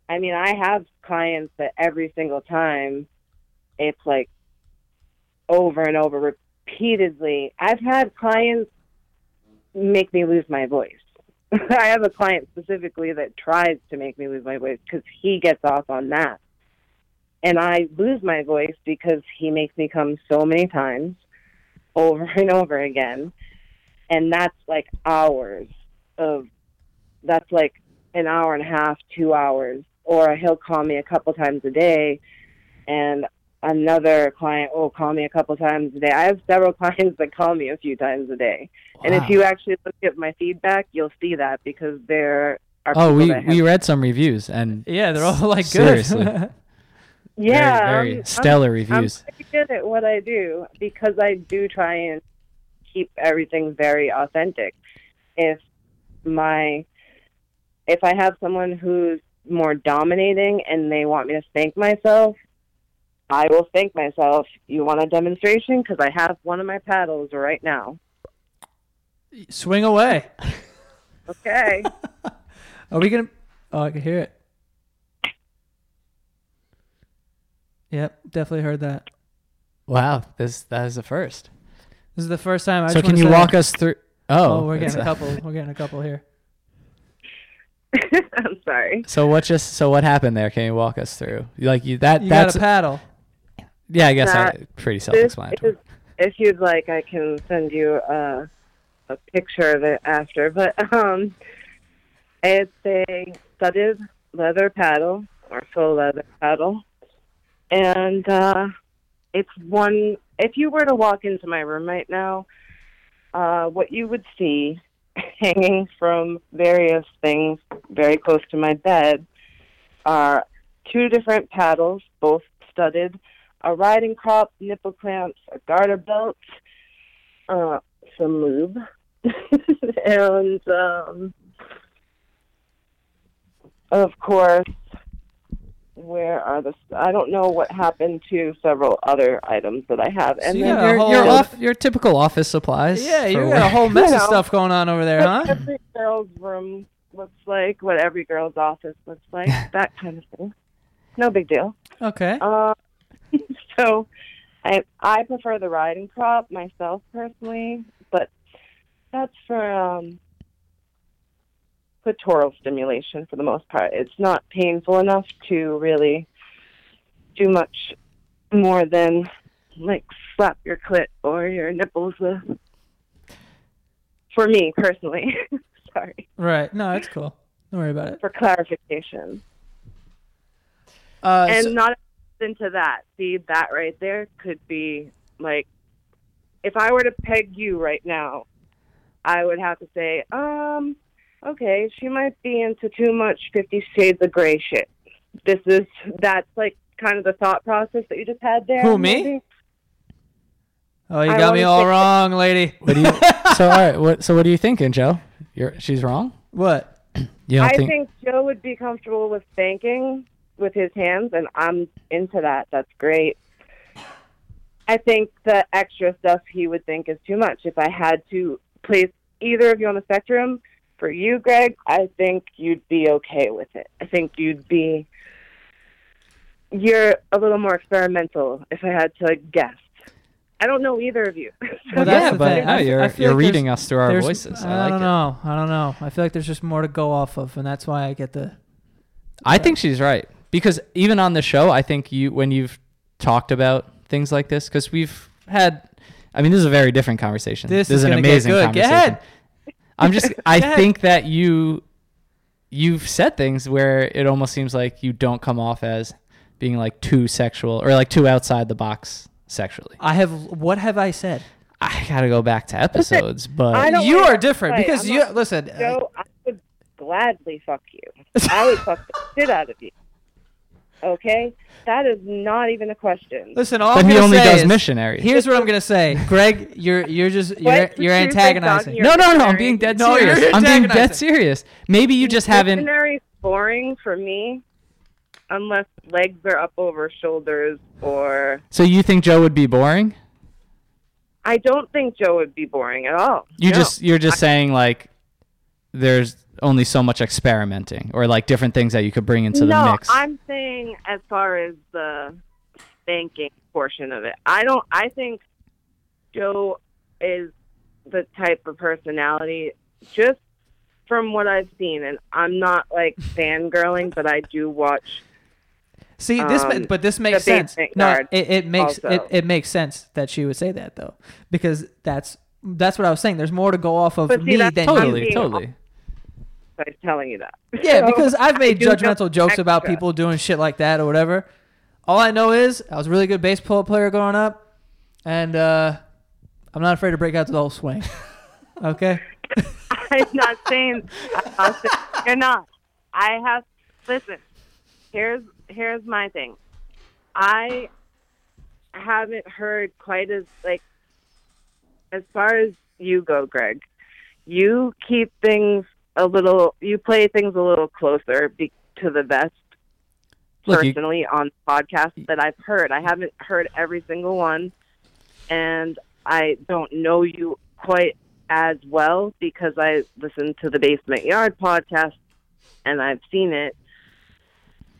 I mean, I have clients that every single time it's like over and over repeatedly. I've had clients make me lose my voice. I have a client specifically that tries to make me lose my voice because he gets off on that. And I lose my voice because he makes me come so many times over and over again. And that's like hours of, that's like an hour and a half, two hours. Or he'll call me a couple times a day and another client will call me a couple times a day. I have several clients that call me a few times a day. And if you actually look at my feedback, you'll see that because there are Oh, people we that have, we read some reviews and Yeah, they're all like good. Seriously. yeah, very, very I'm- stellar I'm, reviews. I'm pretty good at what I do because I do try and keep everything very authentic. If my if I have someone who's more dominating and they want me to spank myself, I will thank myself. You want a demonstration? Because I have one of my paddles right now. Swing away. Okay. Are we gonna? Oh, I can hear it. Yep, definitely heard that. Wow, this that is the first. This is the first time. I so just can wanna you say- walk us through? Oh, Oh, we're getting a a- couple. We're getting a couple here. I'm sorry. So what just so what happened there? Can you walk us through? Like you that You that's got a paddle. yeah, I guess That- I, pretty self-explanatory. is, if you'd like, I can send you a, a picture of it after. But um, it's a studded leather paddle or full leather paddle, and uh, it's one. If you were to walk into my room right now, uh, what you would see hanging from various things very close to my bed are two different paddles, both studded a riding crop, nipple clamps, a garter belt, uh, some lube, and um, of course, where are the? I don't know what happened to several other items that I have, and you then got a your, whole- your off your typical office supplies. Yeah, you got a whole mess You of stuff going on over there, what huh? every girl's room looks like, what every girl's office looks like, that kind of thing. No big deal. Okay. Uh, so I I prefer the riding crop myself personally, but that's for um clitoral stimulation for the most part. It's not painful enough to really do much more than like slap your clit or your nipples with. For me personally. Sorry. Right. No, it's cool. Don't worry about it. For clarification. Uh, and so- not into that. See, that right there could be like, if I were to peg you right now, I would have to say, um, okay, she might be into too much Fifty Shades of Grey shit. This is that's like kind of the thought process that you just had there. Who, me? maybe? oh, you I got me wanna all say- wrong, lady. What do you, so all right, what so what are you thinking, Joe? You're she's wrong. What? You don't I think, think Joe would be comfortable with spanking with his hands, and I'm into that. That's great. I think the extra stuff he would think is too much. If I had to place either of you on the spectrum, for you, Greg, I think you'd be okay with it. I think you'd be. You're a little more experimental, if I had to guess. I don't know either of you. Well, that's yeah, but thing. no, you're, you're like reading us through our voices. I, I, like don't it. know. I don't know. I feel like there's just more to go off of, and that's why I get the. I think she's right because even on the show, I think you when you've talked about things like this because we've had. I mean, this is a very different conversation. This is, is an gonna get amazing good. Go conversation. Ahead. I'm just. I think that you, you've said things where it almost seems like you don't come off as being like too sexual or like too outside the box sexually. I have. What have I said? I gotta go back to episodes, but You are different because I'm you not- listen. Joe, I would gladly fuck you. I would fuck the shit out of you. Okay? That is not even a question. Listen, all but I'm he only say does is- missionary. Here's what I'm gonna say, Greg. You're you're just you're you're did you say, antagonizing. no, no, no. I'm being dead No, serious. I'm being dead serious. Maybe you just haven't. Missionary's boring for me unless legs are up over shoulders or So you think Joe would be boring? I don't think Joe would be boring at all. You No. just you're just saying like there's only so much experimenting or like different things that you could bring into no, the mix. I'm saying as far as the spanking portion of it. I don't I think Joe is the type of personality just from what I've seen and I'm not like fangirling, but I do watch See this, Um, but this makes sense. No, it, it makes it, also. it makes sense that she would say that though, because that's that's what I was saying. There's more to go off of see, me than totally, you. totally. By telling you that. Yeah, So, because I've made judgmental jokes about people doing shit like that or whatever. All I know is I was a really good baseball player growing up, and uh, I'm not afraid to break out to the whole swing. Okay. I'm not saying I'm not saying you're not. I have listen. Here's here's my thing. I haven't heard quite as like as far as you go, Greg. You keep things a little. You play things a little closer be, to the vest. Look, you- personally on podcasts that I've heard. I haven't heard every single one, and I don't know you quite as well because I listen to the Basement Yard podcast and I've seen it.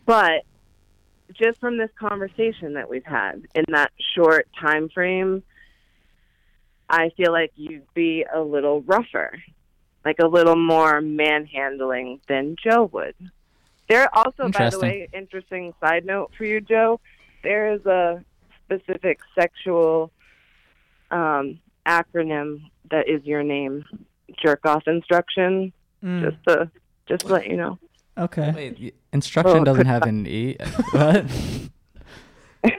But just from this conversation that we've had in that short time frame, I feel like you'd be a little rougher, like a little more manhandling than Joe would. There also, by the way, interesting side note for you, Joe. There is a specific sexual um, acronym that is your name, jerk off instruction. Mm, Just to just to let you know. okay. Wait, instruction Oh, doesn't have an E. what?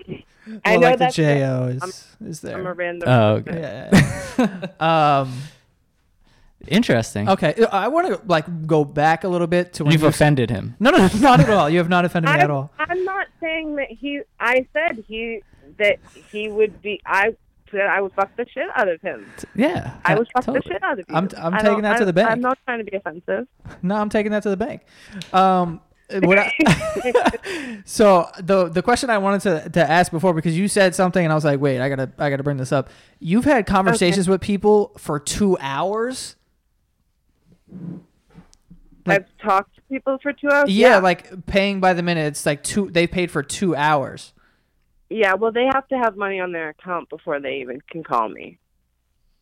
I know like the that's it. Jo is is I'm a there. random. Oh, okay. Yeah. yeah. um. Interesting. Okay. I want to like go back a little bit to when You've you offended him. No, no, no, not at all. You have not offended me at all. I'm not saying that he. I said he that he would be. I said I would fuck the shit out of him. Yeah. I would fuck totally. the shit out of you. I'm- I'm I taking don't- that to the bank. I'm not trying to be offensive. No, I'm taking that to the bank. Um, what I, so the the question I wanted to, to ask before because you said something and I was like, wait, I gotta I gotta bring this up. You've had conversations with people for two hours. Like- I've talked to people for two hours. Yeah, like paying by the minute. It's like two. They paid for two hours. yeah. Well, they have to have money on their account before they even can call me.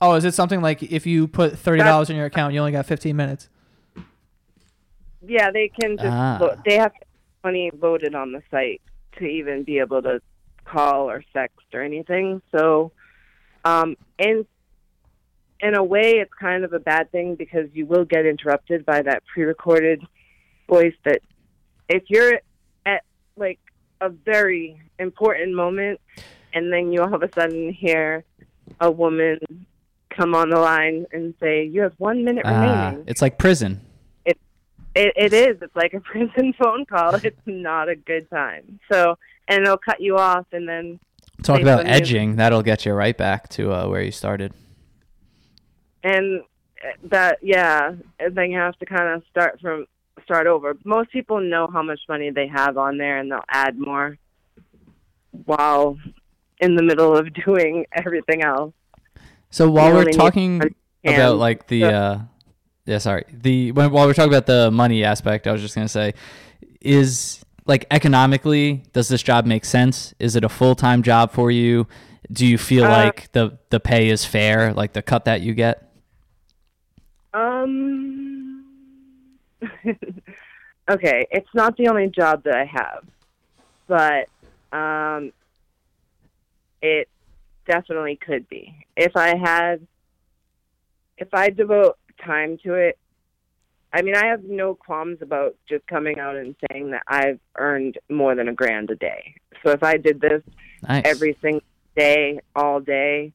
Oh, is it something like if you put thirty dollars in your account, you only got fifteen minutes? Yeah, they can just. Ah. they have money loaded on the site to even be able to call or text or anything. So, um, in in a way, it's kind of a bad thing because you will get interrupted by that pre-recorded voice. That if you're at like a very important moment, and then you all of a sudden hear a woman come on the line and say, "You have one minute Ah, remaining." it's like prison. It, it is. It's like a prison phone call. It's not a good time. So, and it'll cut you off, and then Talk about edging. That'll get you right back to uh, where you started. And that yeah, and then you have to kind of start from start over. Most people know how much money they have on there, and they'll add more while in the middle of doing everything else. So while You we're talking about like the So- uh yeah sorry. The when, while we're talking about the money aspect i was just going to say is like economically does this job make sense? Is it a full-time job for you? Do you feel Uh, like the the pay is fair like the cut that you get Um. okay, it's not the only job that I have, but um, it definitely could be. If I had, if I devote time to it, I mean, I have no qualms about just coming out and saying that I've earned more than a grand a day. So if I did this nice every single day, all day,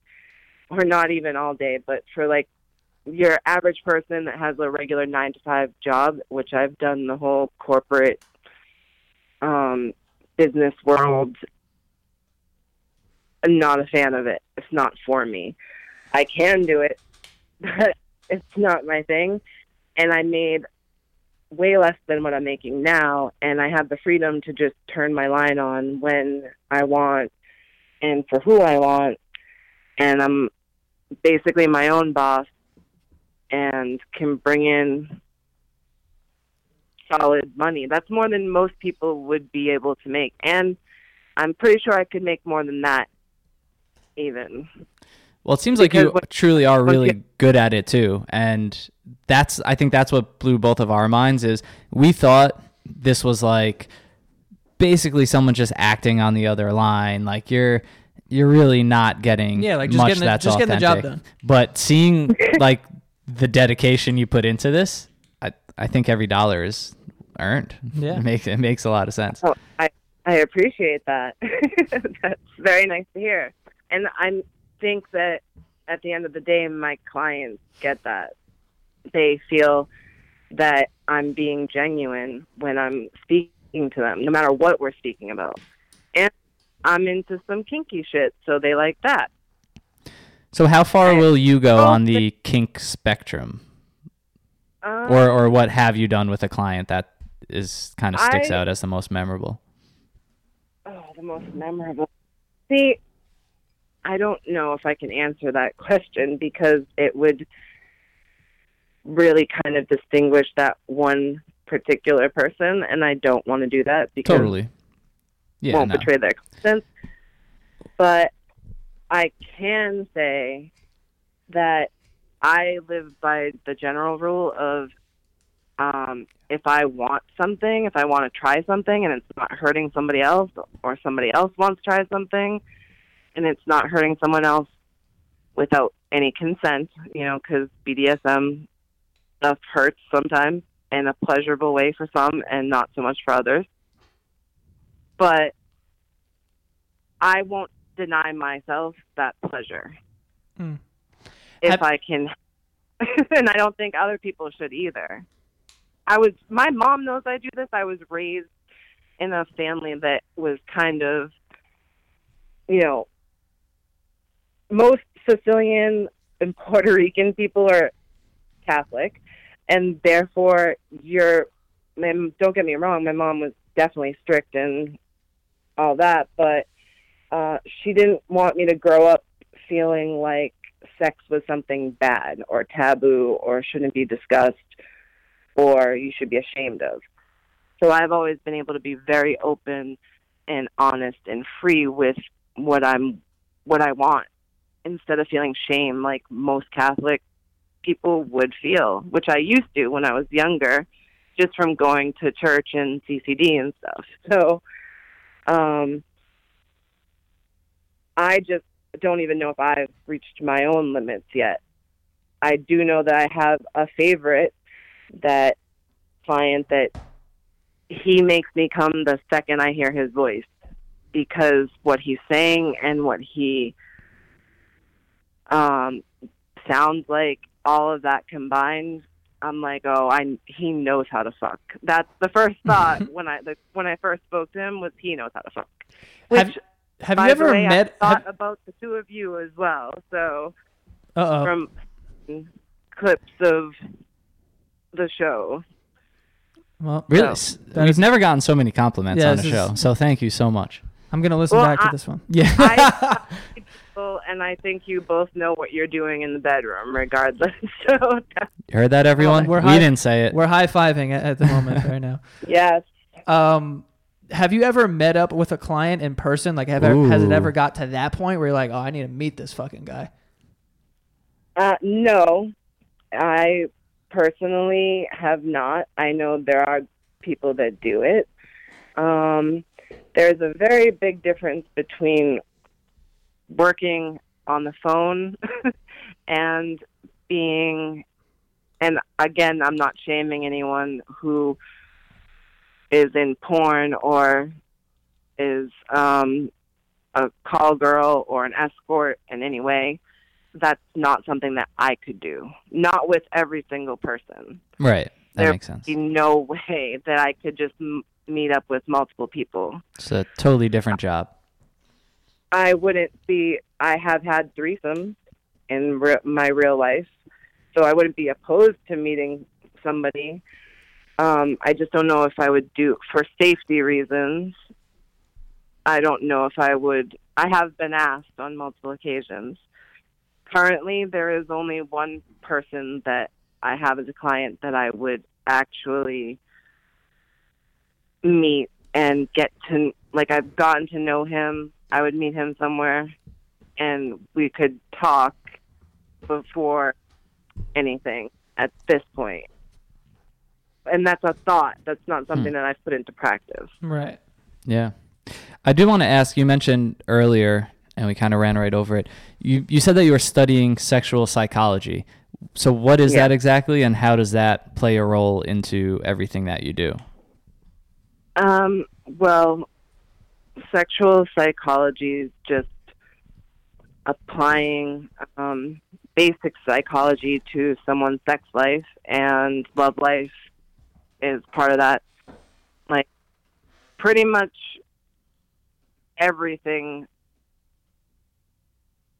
or not even all day, but for like your average person that has a regular nine to five job, which I've done the whole corporate um, business world. I'm not a fan of it. It's not for me. I can do it, but it's not my thing. And I made way less than what I'm making now, and I have the freedom to just turn my line on when I want and for who I want. And I'm basically my own boss and can bring in solid money. That's more than most people would be able to make. And I'm pretty sure I could make more than that even. Well, it seems like you Because when- truly are really you- good at it too, and that's I think that's what blew both of our minds. Is we thought this was like basically someone just acting on the other line, like you're you're really not getting Yeah, like just much getting the- that's just getting the job done. But seeing like the dedication you put into this, I I think every dollar is earned. Yeah. it makes it makes a lot of sense. Oh, I I appreciate that. That's very nice to hear. And I think that at the end of the day, my clients get that. They feel that I'm being genuine when I'm speaking to them, no matter what we're speaking about. And I'm into some kinky shit, so they like that. So how far will you go Oh, on the kink spectrum? Um, or or what have you done with a client that is kind of sticks I- out as the most memorable? Oh, the most memorable. See, I don't know if I can answer that question because it would really kind of distinguish that one particular person, and I don't want to do that because Totally. Yeah. won't no. betray their confidence. But I can say that I live by the general rule of um, if I want something, if I want to try something and it's not hurting somebody else, or somebody else wants to try something and it's not hurting someone else without any consent, you know, because BDSM stuff hurts sometimes in a pleasurable way for some and not so much for others. But I won't deny myself that pleasure Hmm. if Have- I can, and I don't think other people should either. I was my mom knows I do this. I was raised in a family that was kind of, you know, most Sicilian and Puerto Rican people are Catholic, and therefore you're. and Don't get me wrong, my mom was definitely strict and all that, but uh, she didn't want me to grow up feeling like sex was something bad or taboo or shouldn't be discussed or you should be ashamed of. So I've always been able to be very open and honest and free with what I'm what I want instead of feeling shame like most Catholic people would feel, which I used to when I was younger, just from going to church and CCD and stuff. So um I just don't even know if I've reached my own limits yet. I do know that I have a favorite that client that he makes me come the second I hear his voice because what he's saying and what he um sounds like all of that combined I'm like, oh, I he knows how to fuck. That's the first thought when I the, when I first spoke to him was he knows how to fuck. Which, Have, have by you the ever way, I met? thought about the two of you as well. So Uh oh. from clips of the show. Well, Really? No. S- That We've is- never gotten so many compliments Yeah, on the show. is- So thank you so much. I'm gonna listen Well, back to this one. Yeah. I people, and I think you both know what you're doing in the bedroom, regardless. So You heard that, everyone? we're we high- didn't say it. We're high fiving at, at the moment right now. yes, Um, have you ever met up with a client in person? Like, have ever, has it ever got to that point where you're like, oh, I need to meet this fucking guy? uh, no, I personally have not. I know there are people that do it. Um, there's a very big difference between working on the phone and being and again i'm not shaming anyone who is in porn or is um a call girl or an escort in any way that's not something that i could do not with every single person right. That there makes sense. be no way that i could just m- meet up with multiple people It's a totally different job. I wouldn't be. I have had threesomes in re- my real life, so I wouldn't be opposed to meeting somebody. Um, I just don't know if I would do for safety reasons. I don't know if I would. I have been asked on multiple occasions. Currently, there is only one person that I have as a client that I would actually meet and get to like I've gotten to know him. I would meet him somewhere and we could talk before anything at this point. And that's a thought. That's not something that I've put into practice. Right. Yeah. I do want to ask you mentioned earlier and we kind of ran right over it. You you said that you were studying sexual psychology. So what is Yeah. that exactly and how does that play a role into everything that you do? Um, well, sexual psychology is just applying um, basic psychology to someone's sex life, and love life is part of that. Like, pretty much everything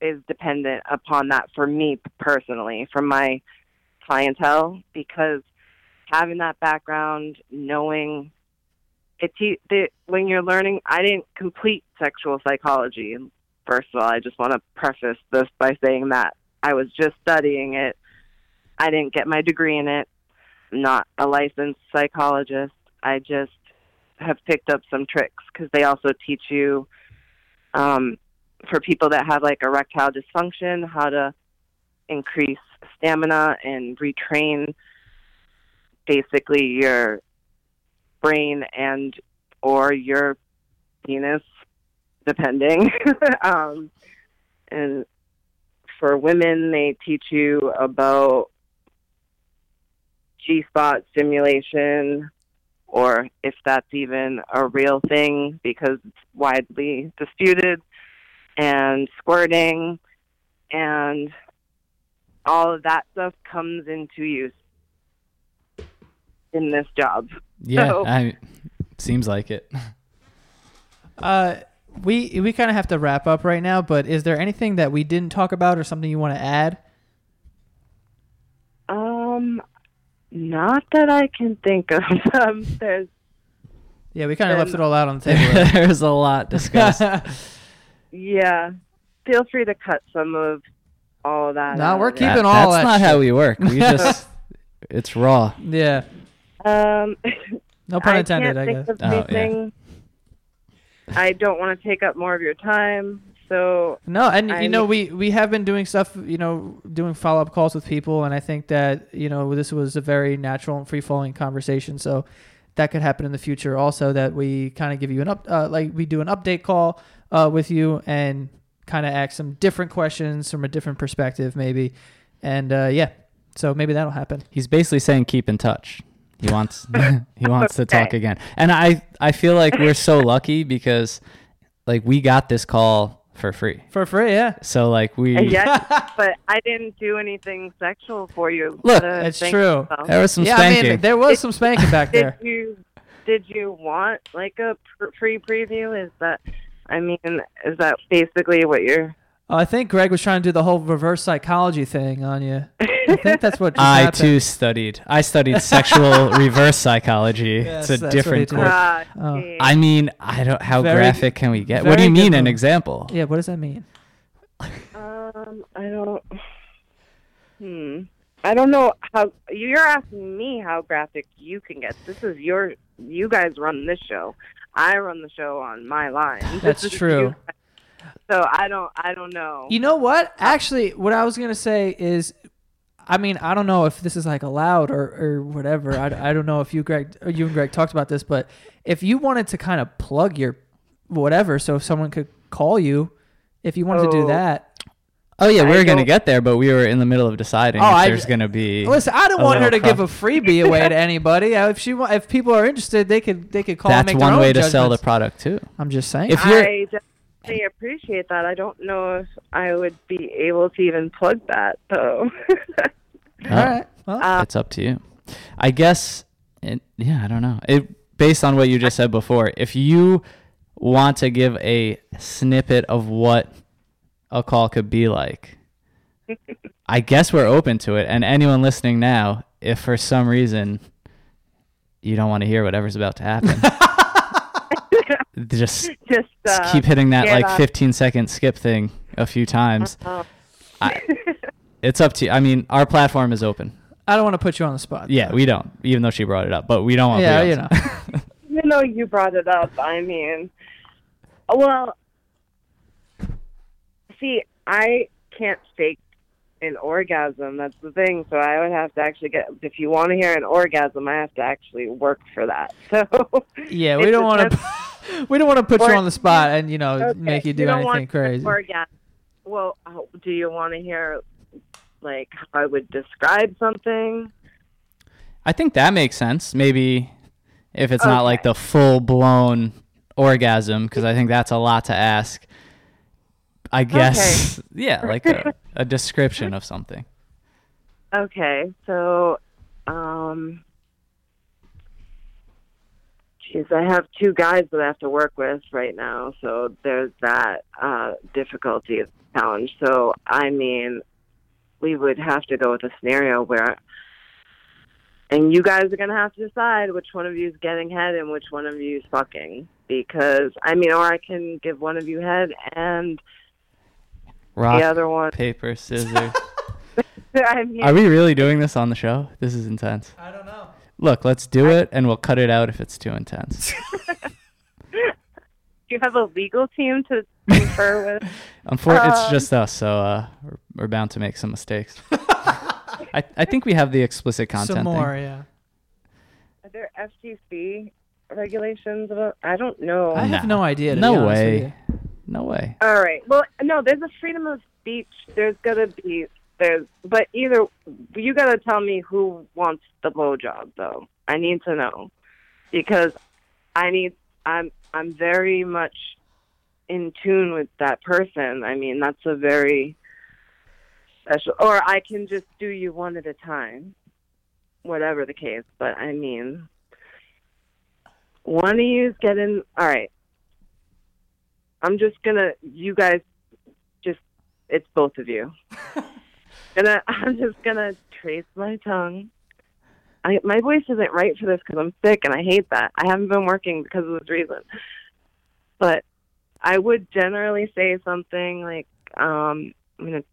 is dependent upon that for me personally, for my clientele, because having that background, knowing it the, when you're learning. I didn't complete sexual psychology. First of all, I just want to preface this by saying that I was just studying it. I didn't get my degree in it. Not a licensed psychologist. I just have picked up some tricks because they also teach you um, for people that have like erectile dysfunction how to increase stamina and retrain basically your brain and or your penis depending um, and for women they teach you about G spot stimulation or if that's even a real thing because it's widely disputed and squirting and all of that stuff comes into use in this job. Yeah, So- I seems like it. Uh, we we kind of have to wrap up right now, but is there anything that we didn't talk about or something you want to add? Um, not that I can think of. Um, there's Yeah, we kind of left it all out on the table. There's a lot discussed. yeah. Feel free to cut some of all of that. No, out we're keeping That- all that's that not shit. how we work. We just it's raw. yeah, Um, no pun I intended. can't I think guess. of Oh, yeah. I don't want to take up more of your time, so No, and you I'm- know we we have been doing stuff, you know, doing follow up calls with people, and I think that you know this was a very natural and free flowing conversation. So that could happen in the future. Also, that we kind of give you an up, uh, like we do an update call uh, with you and kind of ask some different questions from a different perspective, maybe. And uh, yeah, so maybe that'll happen. He's basically saying keep in touch. He wants he wants to talk again. And I I feel like we're so lucky because like we got this call for free. For free, yeah. So like we yes, but I didn't do anything sexual for you. Look, to It's true. yourself. there was some yeah, spanking. I mean, there was some spanking back Did there. you did you want like a pr- free preview? Is that I mean, is that basically what you're? Oh, I think Greg was trying to do the whole reverse psychology thing on you. I think that's what just I happened. too studied. I studied sexual reverse psychology. Yes, it's a different he course. Ah, Oh. I mean, I don't. How Very graphic can we get? What do you mean an move. example? Yeah, what does that mean? Um, I don't. Hmm. I don't know how you're asking me how graphic you can get. This is your. You guys run this show. I run the show on my line. That's is true. You- So I don't. I don't know. You know what? Actually, what I was gonna say is, I mean, I don't know if this is like allowed or, or whatever. I, I don't know if you Greg or you and Greg talked about this, but if you wanted to kind of plug your whatever, so if someone could call you, if you wanted to do Oh. that. Oh yeah, we were gonna get there, but we were in the middle of deciding Oh, if I- there's gonna be. Listen, I don't want her to little give a freebie away to anybody. Uh, If she, if people are interested, they could, they could call. and That's make their one own way to sell the product too. I'm just saying. If you're I definitely appreciate that. I don't know if I would be able to even plug that though. All right. Well, Uh, it's up to you. I guess. It, yeah, I don't know. It based on what you just said before. If you want to give a snippet of what a call could be like, I guess we're open to it. And anyone listening now, if for some reason you don't want to hear whatever's about to happen, just Just just uh, keep hitting that like that- 15 second skip thing a few times. uh, I, it's up to you. I mean, our platform is open. I don't want to put you on the spot. Yeah, we don't, even though she brought it up, but we don't want Yeah, you know. even though you brought it up, I mean, well, see, I can't fake an orgasm. That's the thing. So I would have to actually get. If you want to hear an orgasm, I have to actually work for that. So Yeah, we don't want to. We don't want to put you on the spot and you know Okay, make you do don't want anything crazy. Orgasm. Well, do you want to hear like how I would describe something? I think that makes sense. Maybe if it's not like the full blown orgasm, because I think that's a lot to ask. I guess, yeah, like a, a description of something. Okay, so, um, geez, I have two guys that I have to work with right now, so there's that uh, difficulty challenge. So, I mean, we would have to go with a scenario where and you guys are gonna have to decide which one of you is getting head and which one of you is fucking. Because I mean, or I can give one of you head and Rock, the other one. paper, scissors. I mean, Are we really doing this on the show? This is intense. I don't know. Look, let's do it, and we'll cut it out if it's too intense. do you have a legal team to confer with? Unfortunately, it's Um, just us, so uh, we're, we're bound to make some mistakes. I, I think we have the explicit content Some thing. more, yeah. Are there FTC regulations about? I don't know. I have No. no idea. No be honest with way. No way. All right. Well, no, there's a freedom of speech. There's gonna be there's, but either you gotta tell me who wants the blowjob though. I need to know because I need. I'm I'm very much in tune with that person. I mean, that's a very special. Or I can just do you one at a time, whatever the case. But I mean, one of you's getting all right. I'm just gonna. You guys, just it's both of you. gonna. I'm just gonna trace my tongue. I my voice isn't right for this because I'm sick and I hate that. I haven't been working because of this reason. But I would generally say something like, um, "I'm gonna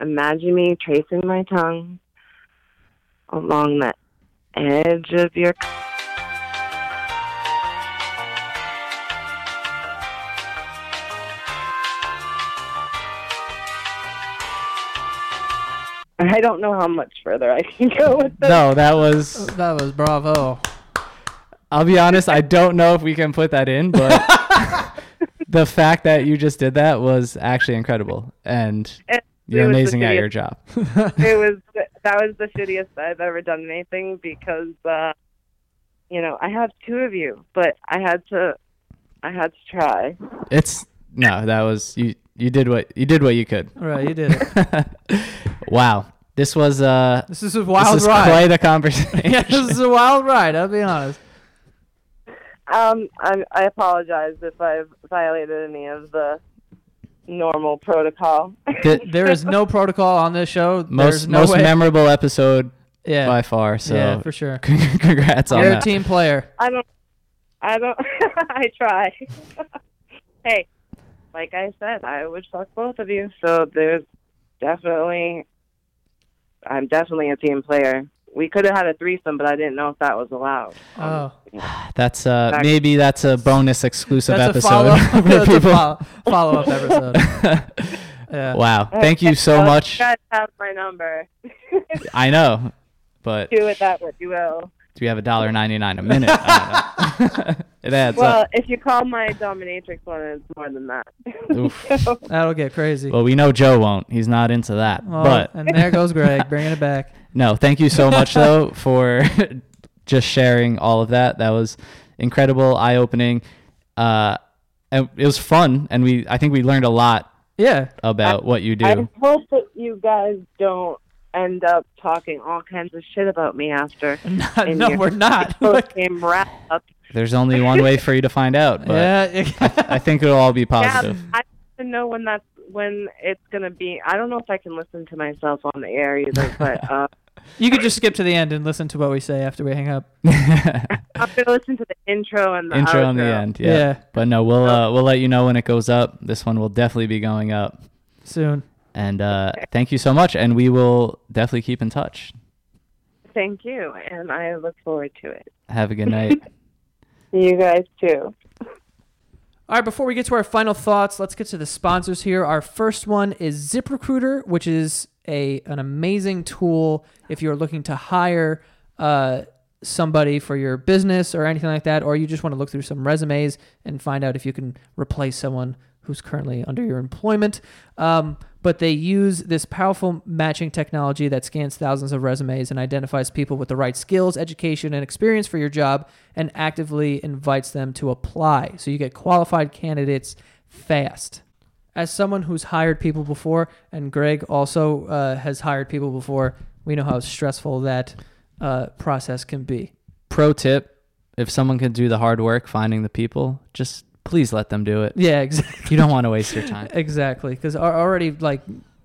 imagine me tracing my tongue along the edge of your." I don't know how much further I can go with this. No, that was. That was bravo. I'll be honest. I don't know if we can put that in, but the fact that you just did that was actually incredible, and It- you're it amazing at your job. it was that was the shittiest I've ever done anything because uh you know I have two of you, but I had to I had to try. It's no, that was you. You did what you did what you could. All right, you did it. wow, this was uh, This is a wild this is ride. quite a conversation. yeah, this is a wild ride. I'll be honest. Um, I, I apologize if I've violated any of the normal protocol. The- There is no protocol on this show. most There's no most way. memorable episode yeah, by far. So yeah, for sure. congrats on that. You're a team player. I don't. I don't. I try. hey, like I said, I would fuck both of you. So there's definitely. I'm definitely a team player. We could have had a threesome, but I didn't know if that was allowed. Oh, That's uh Back- maybe that's a bonus exclusive that's a episode follow. for that's a people. follow, follow-up episode. Yeah. wow, thank you so Well, much. You guys have my number. I know, but Do with that what you will. Do we have a dollar ninety nine a minute? I don't know. it adds Well, up. if you call my dominatrix one, it's more than that. Oof. So, That'll get crazy. Well, we know Joe won't. He's not into that. Well, but and there goes Greg bringing it back. no, thank you so much though for just sharing all of that. That was incredible, eye opening. Uh, and it was fun, and we I think we learned a lot Yeah. about what you do. I hope that you guys don't end up talking all kinds of shit about me after. Not, no, we're not. Post game wrap up. There's only one way for you to find out, but yeah. I think it'll all be positive. Yeah, I have to know when that's when it's gonna be. I don't know if I can listen to myself on the air either, but uh, you could just skip to the end and listen to what we say after we hang up. I'm gonna listen to the intro and the Intro on the end, yeah. Yeah. But no, we'll uh, we'll let you know when it goes up. This one will definitely be going up. Soon. And uh, thank you so much, and we will definitely keep in touch. Thank you, and I look forward to it. Have a good night. You guys too. All right, before we get to our final thoughts, let's get to the sponsors here. Our first one is ZipRecruiter, which is a an amazing tool if you're looking to hire uh, somebody for your business or anything like that, or you just want to look through some resumes and find out if you can replace someone who's currently under your employment. Um, but they use this powerful matching technology that scans thousands of resumes and identifies people with the right skills, education, and experience for your job and actively invites them to apply. So you get qualified candidates fast. As someone who's hired people before, and Greg also uh, has hired people before, we know how stressful that uh, process can be. Pro tip: If someone can do the hard work finding the people, just please let them do it. Yeah, exactly. You don't want to waste your time. Exactly, because already like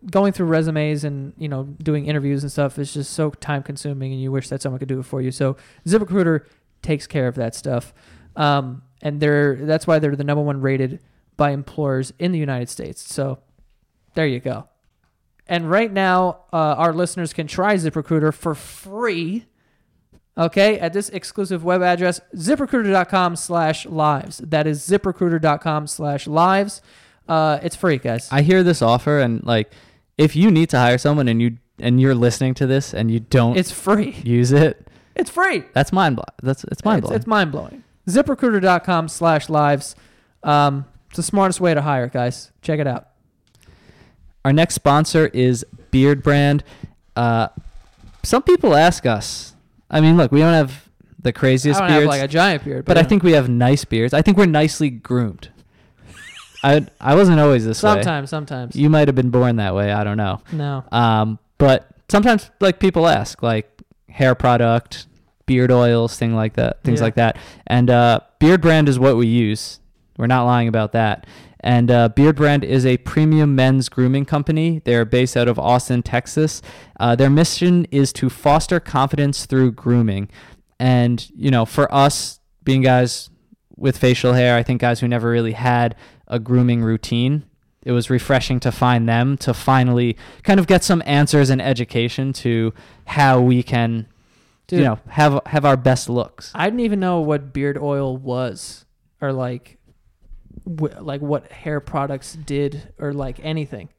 going through resumes and you know doing interviews and stuff is just so time consuming, and you wish that someone could do it for you. So ZipRecruiter takes care of that stuff, um, and they're that's why they're the number one rated by employers in the United States. So there you go. And right now, uh, our listeners can try ZipRecruiter for free. Okay, at this exclusive web address, ziprecruiter.com slash lives. That is ziprecruiter.com slash lives. Uh, it's free, guys. I hear this offer and like if you need to hire someone and you and you're listening to this and you don't It's free. use it, It's free. that's mind blowing. That's it's mind It's, blowing. it's mind blowing. ZipRecruiter.com slash lives. Um, it's the smartest way to hire, guys. Check it out. Our next sponsor is Beard Brand. Uh, some people ask us. I mean, look, we don't have the craziest I don't beards, have like a giant beard, but I yeah. think we have nice beards. I think we're nicely groomed. I I wasn't always this way. sometimes, sometimes. You might have been born that way. I don't know. no. Um, but sometimes like people ask like hair product, beard oils, thing like that, things Yeah. like that. And uh, Beard Brand is what we use. We're not lying about that. And uh, Beard Brand is a premium men's grooming company. They're based out of Austin, Texas. Uh, their mission is to foster confidence through grooming. And, you know, for us being guys with facial hair, I think guys who never really had a grooming routine, it was refreshing to find them to finally kind of get some answers and education to how we can, Dude. you know, have have our best looks. I didn't even know what beard oil was or like wh- like what hair products did or like anything.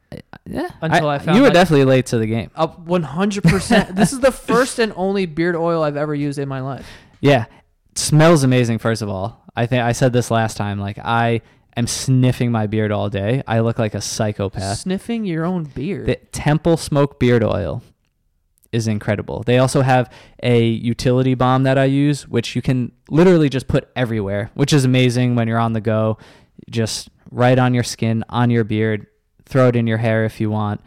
Yeah, Until I found you were my- definitely late to the game. Uh, 100%. this is the first and only beard oil I've ever used in my life. Yeah, it smells amazing. First of all, I think I said this last time. Like I am sniffing my beard all day. I look like a psychopath. Sniffing your own beard. The Temple Smoke Beard Oil is incredible. They also have a utility balm that I use, which you can literally just put everywhere, which is amazing when you're on the go. Just right on your skin, on your beard. Throw it in your hair if you want.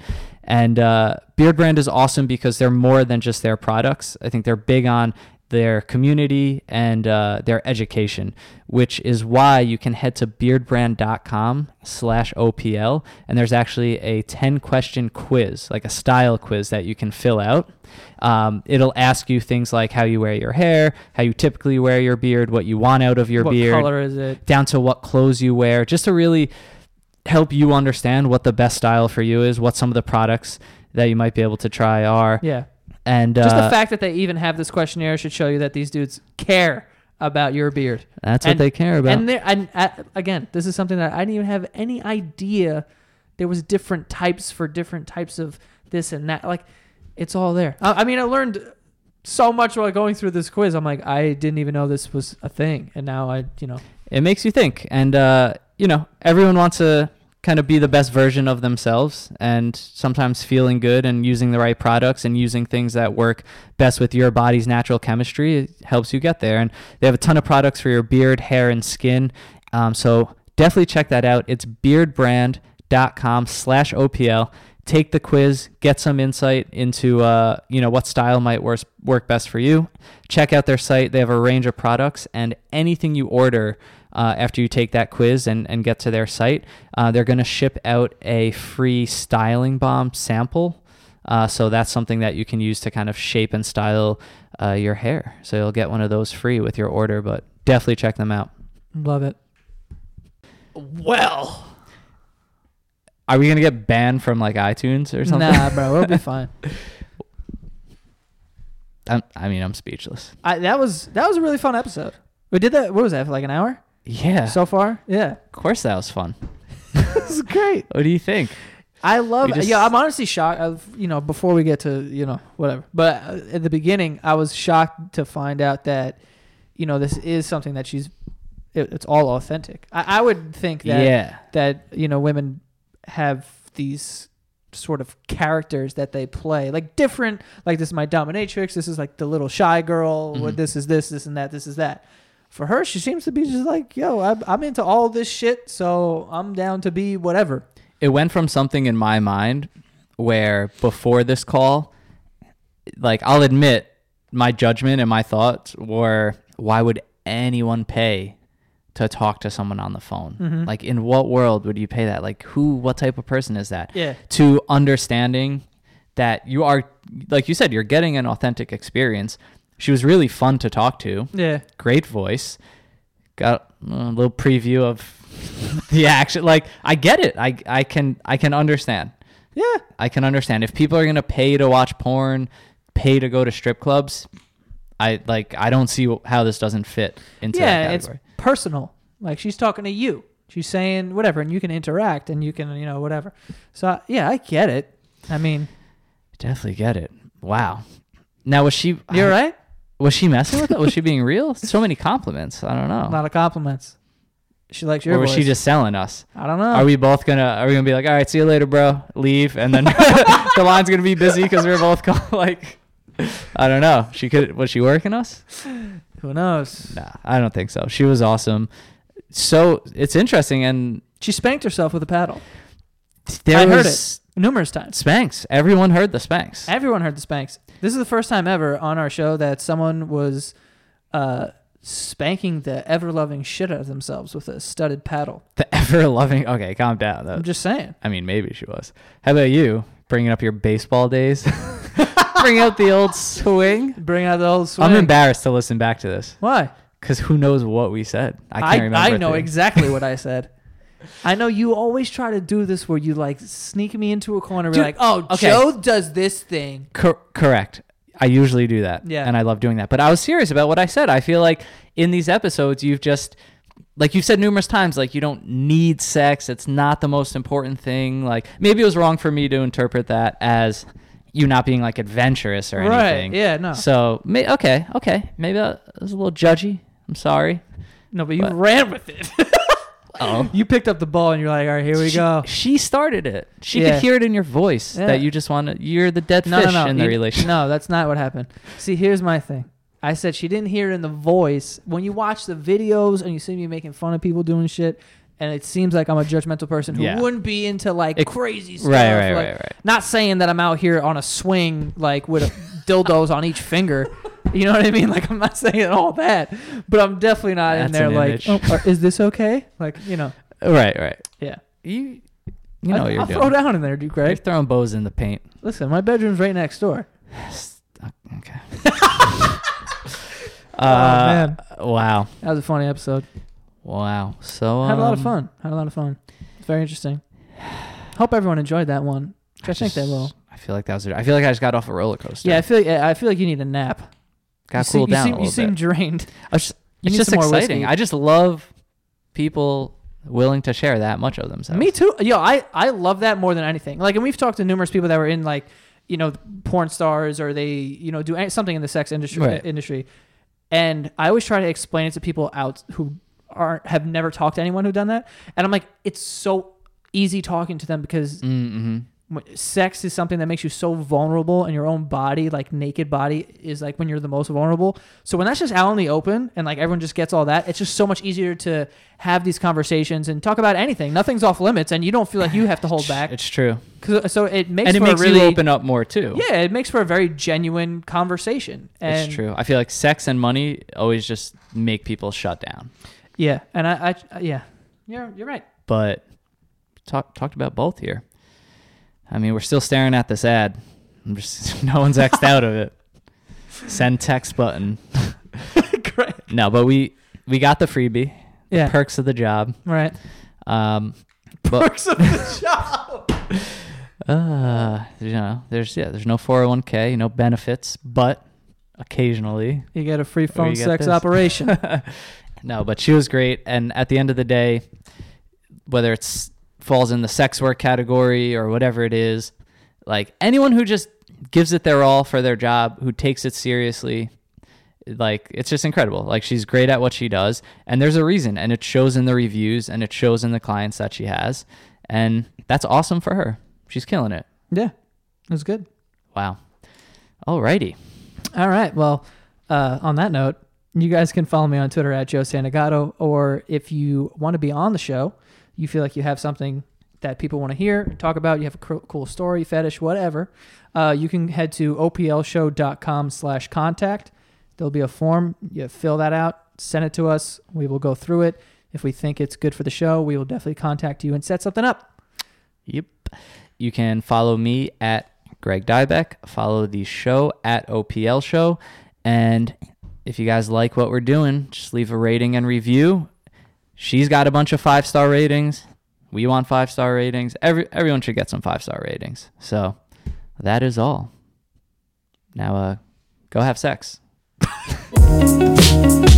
And uh, Beard Brand is awesome because they're more than just their products. I think they're big on their community and uh, their education, which is why you can head to beardbrand.com slash OPL. And there's actually a 10 question quiz, like a style quiz that you can fill out. Um, it'll ask you things like how you wear your hair, how you typically wear your beard, what you want out of your what beard, color is it? down to what clothes you wear, just to really help you understand what the best style for you is, what some of the products that you might be able to try are. Yeah. And Just uh, the fact that they even have this questionnaire should show you that these dudes care about your beard. that's what they care about. And and uh, again, this is something that I didn't even have any idea. There was different types for different types of this and that. Like, it's all there. I, I mean, I learned so much while going through this quiz. I'm like, I didn't even know this was a thing, and now I, you know, it makes you think and uh, you know everyone wants to kind of be the best version of themselves and sometimes feeling good and using the right products and using things that work best with your body's natural chemistry helps you get there. And they have a ton of products for your beard hair and skin. Um, so definitely check that out. It's beardbrand.com slash opl take the quiz get some insight into uh, you know what style might work best for you. Check out their site. They have a range of products and anything you order uh, after you take that quiz and, and get to their site uh, they're going to ship out a free styling balm sample uh, so that's something that you can use to kind of shape and style uh, your hair so you'll get one of those free with your order but definitely check them out love it. Well, are we going to get banned from like itunes or something nah, bro, we'll be fine. I'm, i mean i'm speechless I, that was that was a really fun episode. We did that. What was that for like an hour yeah so far? Yeah, of course that was fun this is great. what do you think I love. Just- yeah, I'm honestly shocked. Of, you know, before we get to you know whatever, but uh, at the beginning, I was shocked to find out that you know this is something that she's. It, it's all authentic. I, I would think that yeah that you know women have these sort of characters that they play like different like this is my dominatrix this is like the little shy girl Mhm. what this is this this and that this is that for her she seems to be just like yo I'm, I'm into all this shit so i'm down to be whatever it went from something in my mind where before this call, like I'll admit my judgment and my thoughts were why would anyone pay to talk to someone on the phone. Mhm. Like, in what world would you pay that? Like, who, what type of person is that? Yeah. To understanding that you are, like you said, you're getting an authentic experience. She was really fun to talk to. Yeah. Great voice. Got a little preview of the action. Like, I get it. I, I can, I can understand. Yeah. I can understand if people are gonna pay to watch porn, pay to go to strip clubs. I like. I don't see how this doesn't fit into yeah, that it's personal. Like she's talking to you. She's saying whatever, and you can interact, and you can, you know, whatever. So yeah, I get it. I mean, Definitely get it. Wow. Now was she? you're right. Was she messing with it? Was she being real? So many compliments. I don't know. A lot of compliments. She likes your Or was voice. she just selling us? I don't know. Are we both gonna? Are we gonna be like, all right, see you later, bro? Leave, and then the line's gonna be busy because we're both call- like, I don't know. She could. Was she working us? Who knows? Nah, I don't think so. She was awesome. So it's interesting, and She spanked herself with a paddle there I heard was numerous times. spanks. Everyone heard the spanks. Everyone heard the spanks. This is the first time ever on our show that someone was uh, spanking the ever loving shit out of themselves with a studded paddle. The ever loving. Okay, calm down. Though. I'm just saying. I mean, maybe she was. How about you? Bringing up your baseball days. Bring out the old swing. Bring out the old swing. I'm embarrassed to listen back to this Why? because who knows what we said. I can't I, remember. I know thing. exactly what I said. I know you always try to do this where you like sneak me into a corner be Dude, like, oh, okay. Joe does this thing. Cor- correct. I usually do that. Yeah. And I love doing that. But I was serious about what I said. I feel like in these episodes, you've just, like you've said numerous times, like you don't need sex. It's not the most important thing. Like maybe it was wrong for me to interpret that as you not being like adventurous or anything. Right. Yeah, no. So, may- okay, okay. Maybe that was a little judgy. I'm sorry. No, but you But- ran with it. Oh. you picked up the ball and you're like, all right, here we she, go. She started it. She Yeah. could hear it in your voice Yeah. that you just want to, you're the dead No, fish no, no. in the You- relationship. No, that's not what happened. See, here's my thing. I said she didn't hear it in the voice. When you watch the videos and you see me making fun of people doing shit, and it seems like I'm a judgmental person who Yeah. wouldn't be into like It- crazy stuff. Right, right, like, right, right. Not saying that I'm out here on a swing like with a dildos on each finger. You know what I mean? Like I'm not saying all that, but I'm definitely not in there like, oh, are- is this okay? Like you know, Right, right. yeah. You, you know I, what you're I'll doing. throw down in there, dude. You're throwing bows in the paint. Listen, my bedroom's right next door. Okay. uh, man. Wow. That was a funny episode. Wow. So Had a lot of um, fun. Had a lot of fun. It's very interesting. Hope everyone enjoyed that one. Which I, think they will. I feel like that was. I feel like I just got off a roller coaster. Yeah, I feel. Yeah, I feel like you need a nap. Got you seem, cooled you down seem, a You little seem bit. drained. I just- you it's just exciting. I just love people willing to share that much of themselves. Me too. Yo, I I love that more than anything. Like, and we've talked to numerous people that were in like, you know, porn stars or they, you know, do any- something in the sex industry. Right. Industry, and I always try to explain it to people out who aren't have never talked to anyone who done that, and I'm like, it's so easy talking to them because Mm-hmm. Sex is something that makes you so vulnerable and your own body like naked body is like when you're the most vulnerable so when that's just out in the open and like everyone just gets all that it's just so much easier to have these conversations and talk about anything nothing's off limits and you don't feel like you have to hold back It's true uh, so it makes and it makes really you open up more too. yeah it makes for a very genuine conversation and it's true. I feel like sex and money always just make people shut down. yeah and I, I yeah you're you're right But talk, talked about both here. I mean, we're still staring at this ad. I'm just no one's xed out of it. Send text button. great No, but we we got the freebie. yeah Perks of the job. right Um, Perks of the job. uh, you know, there's yeah, there's no 401k, no benefits, but occasionally you get a free phone sex operation no, but she was great. And at the end of the day, whether it's falls in the sex work category or whatever it is, like anyone who just gives it their all for their job, who takes it seriously, like it's just incredible. Like she's great at what she does, and there's a reason, and it shows in the reviews, and it shows in the clients that she has, and that's awesome for her. She's killing it. yeah it was good Wow. Alrighty. All right. Well, uh, on that note, you guys can follow me on Twitter at Joe Santagato, or if you want to be on the show, you feel like you have something that people want to hear, talk about, you have a cool story, fetish, whatever, uh, you can head to oplshow.com slash contact. There'll be a form. You fill that out, send it to us. We will go through it. If we think it's good for the show, we will definitely contact you and set something up. Yep. You can follow me at Greg Dybec. Follow the show at OPL Show. And if you guys like what we're doing, just leave a rating and review. She's got a bunch of five star ratings. We want five star ratings. Every everyone should get some five star ratings. So that is all. Now uh go have sex.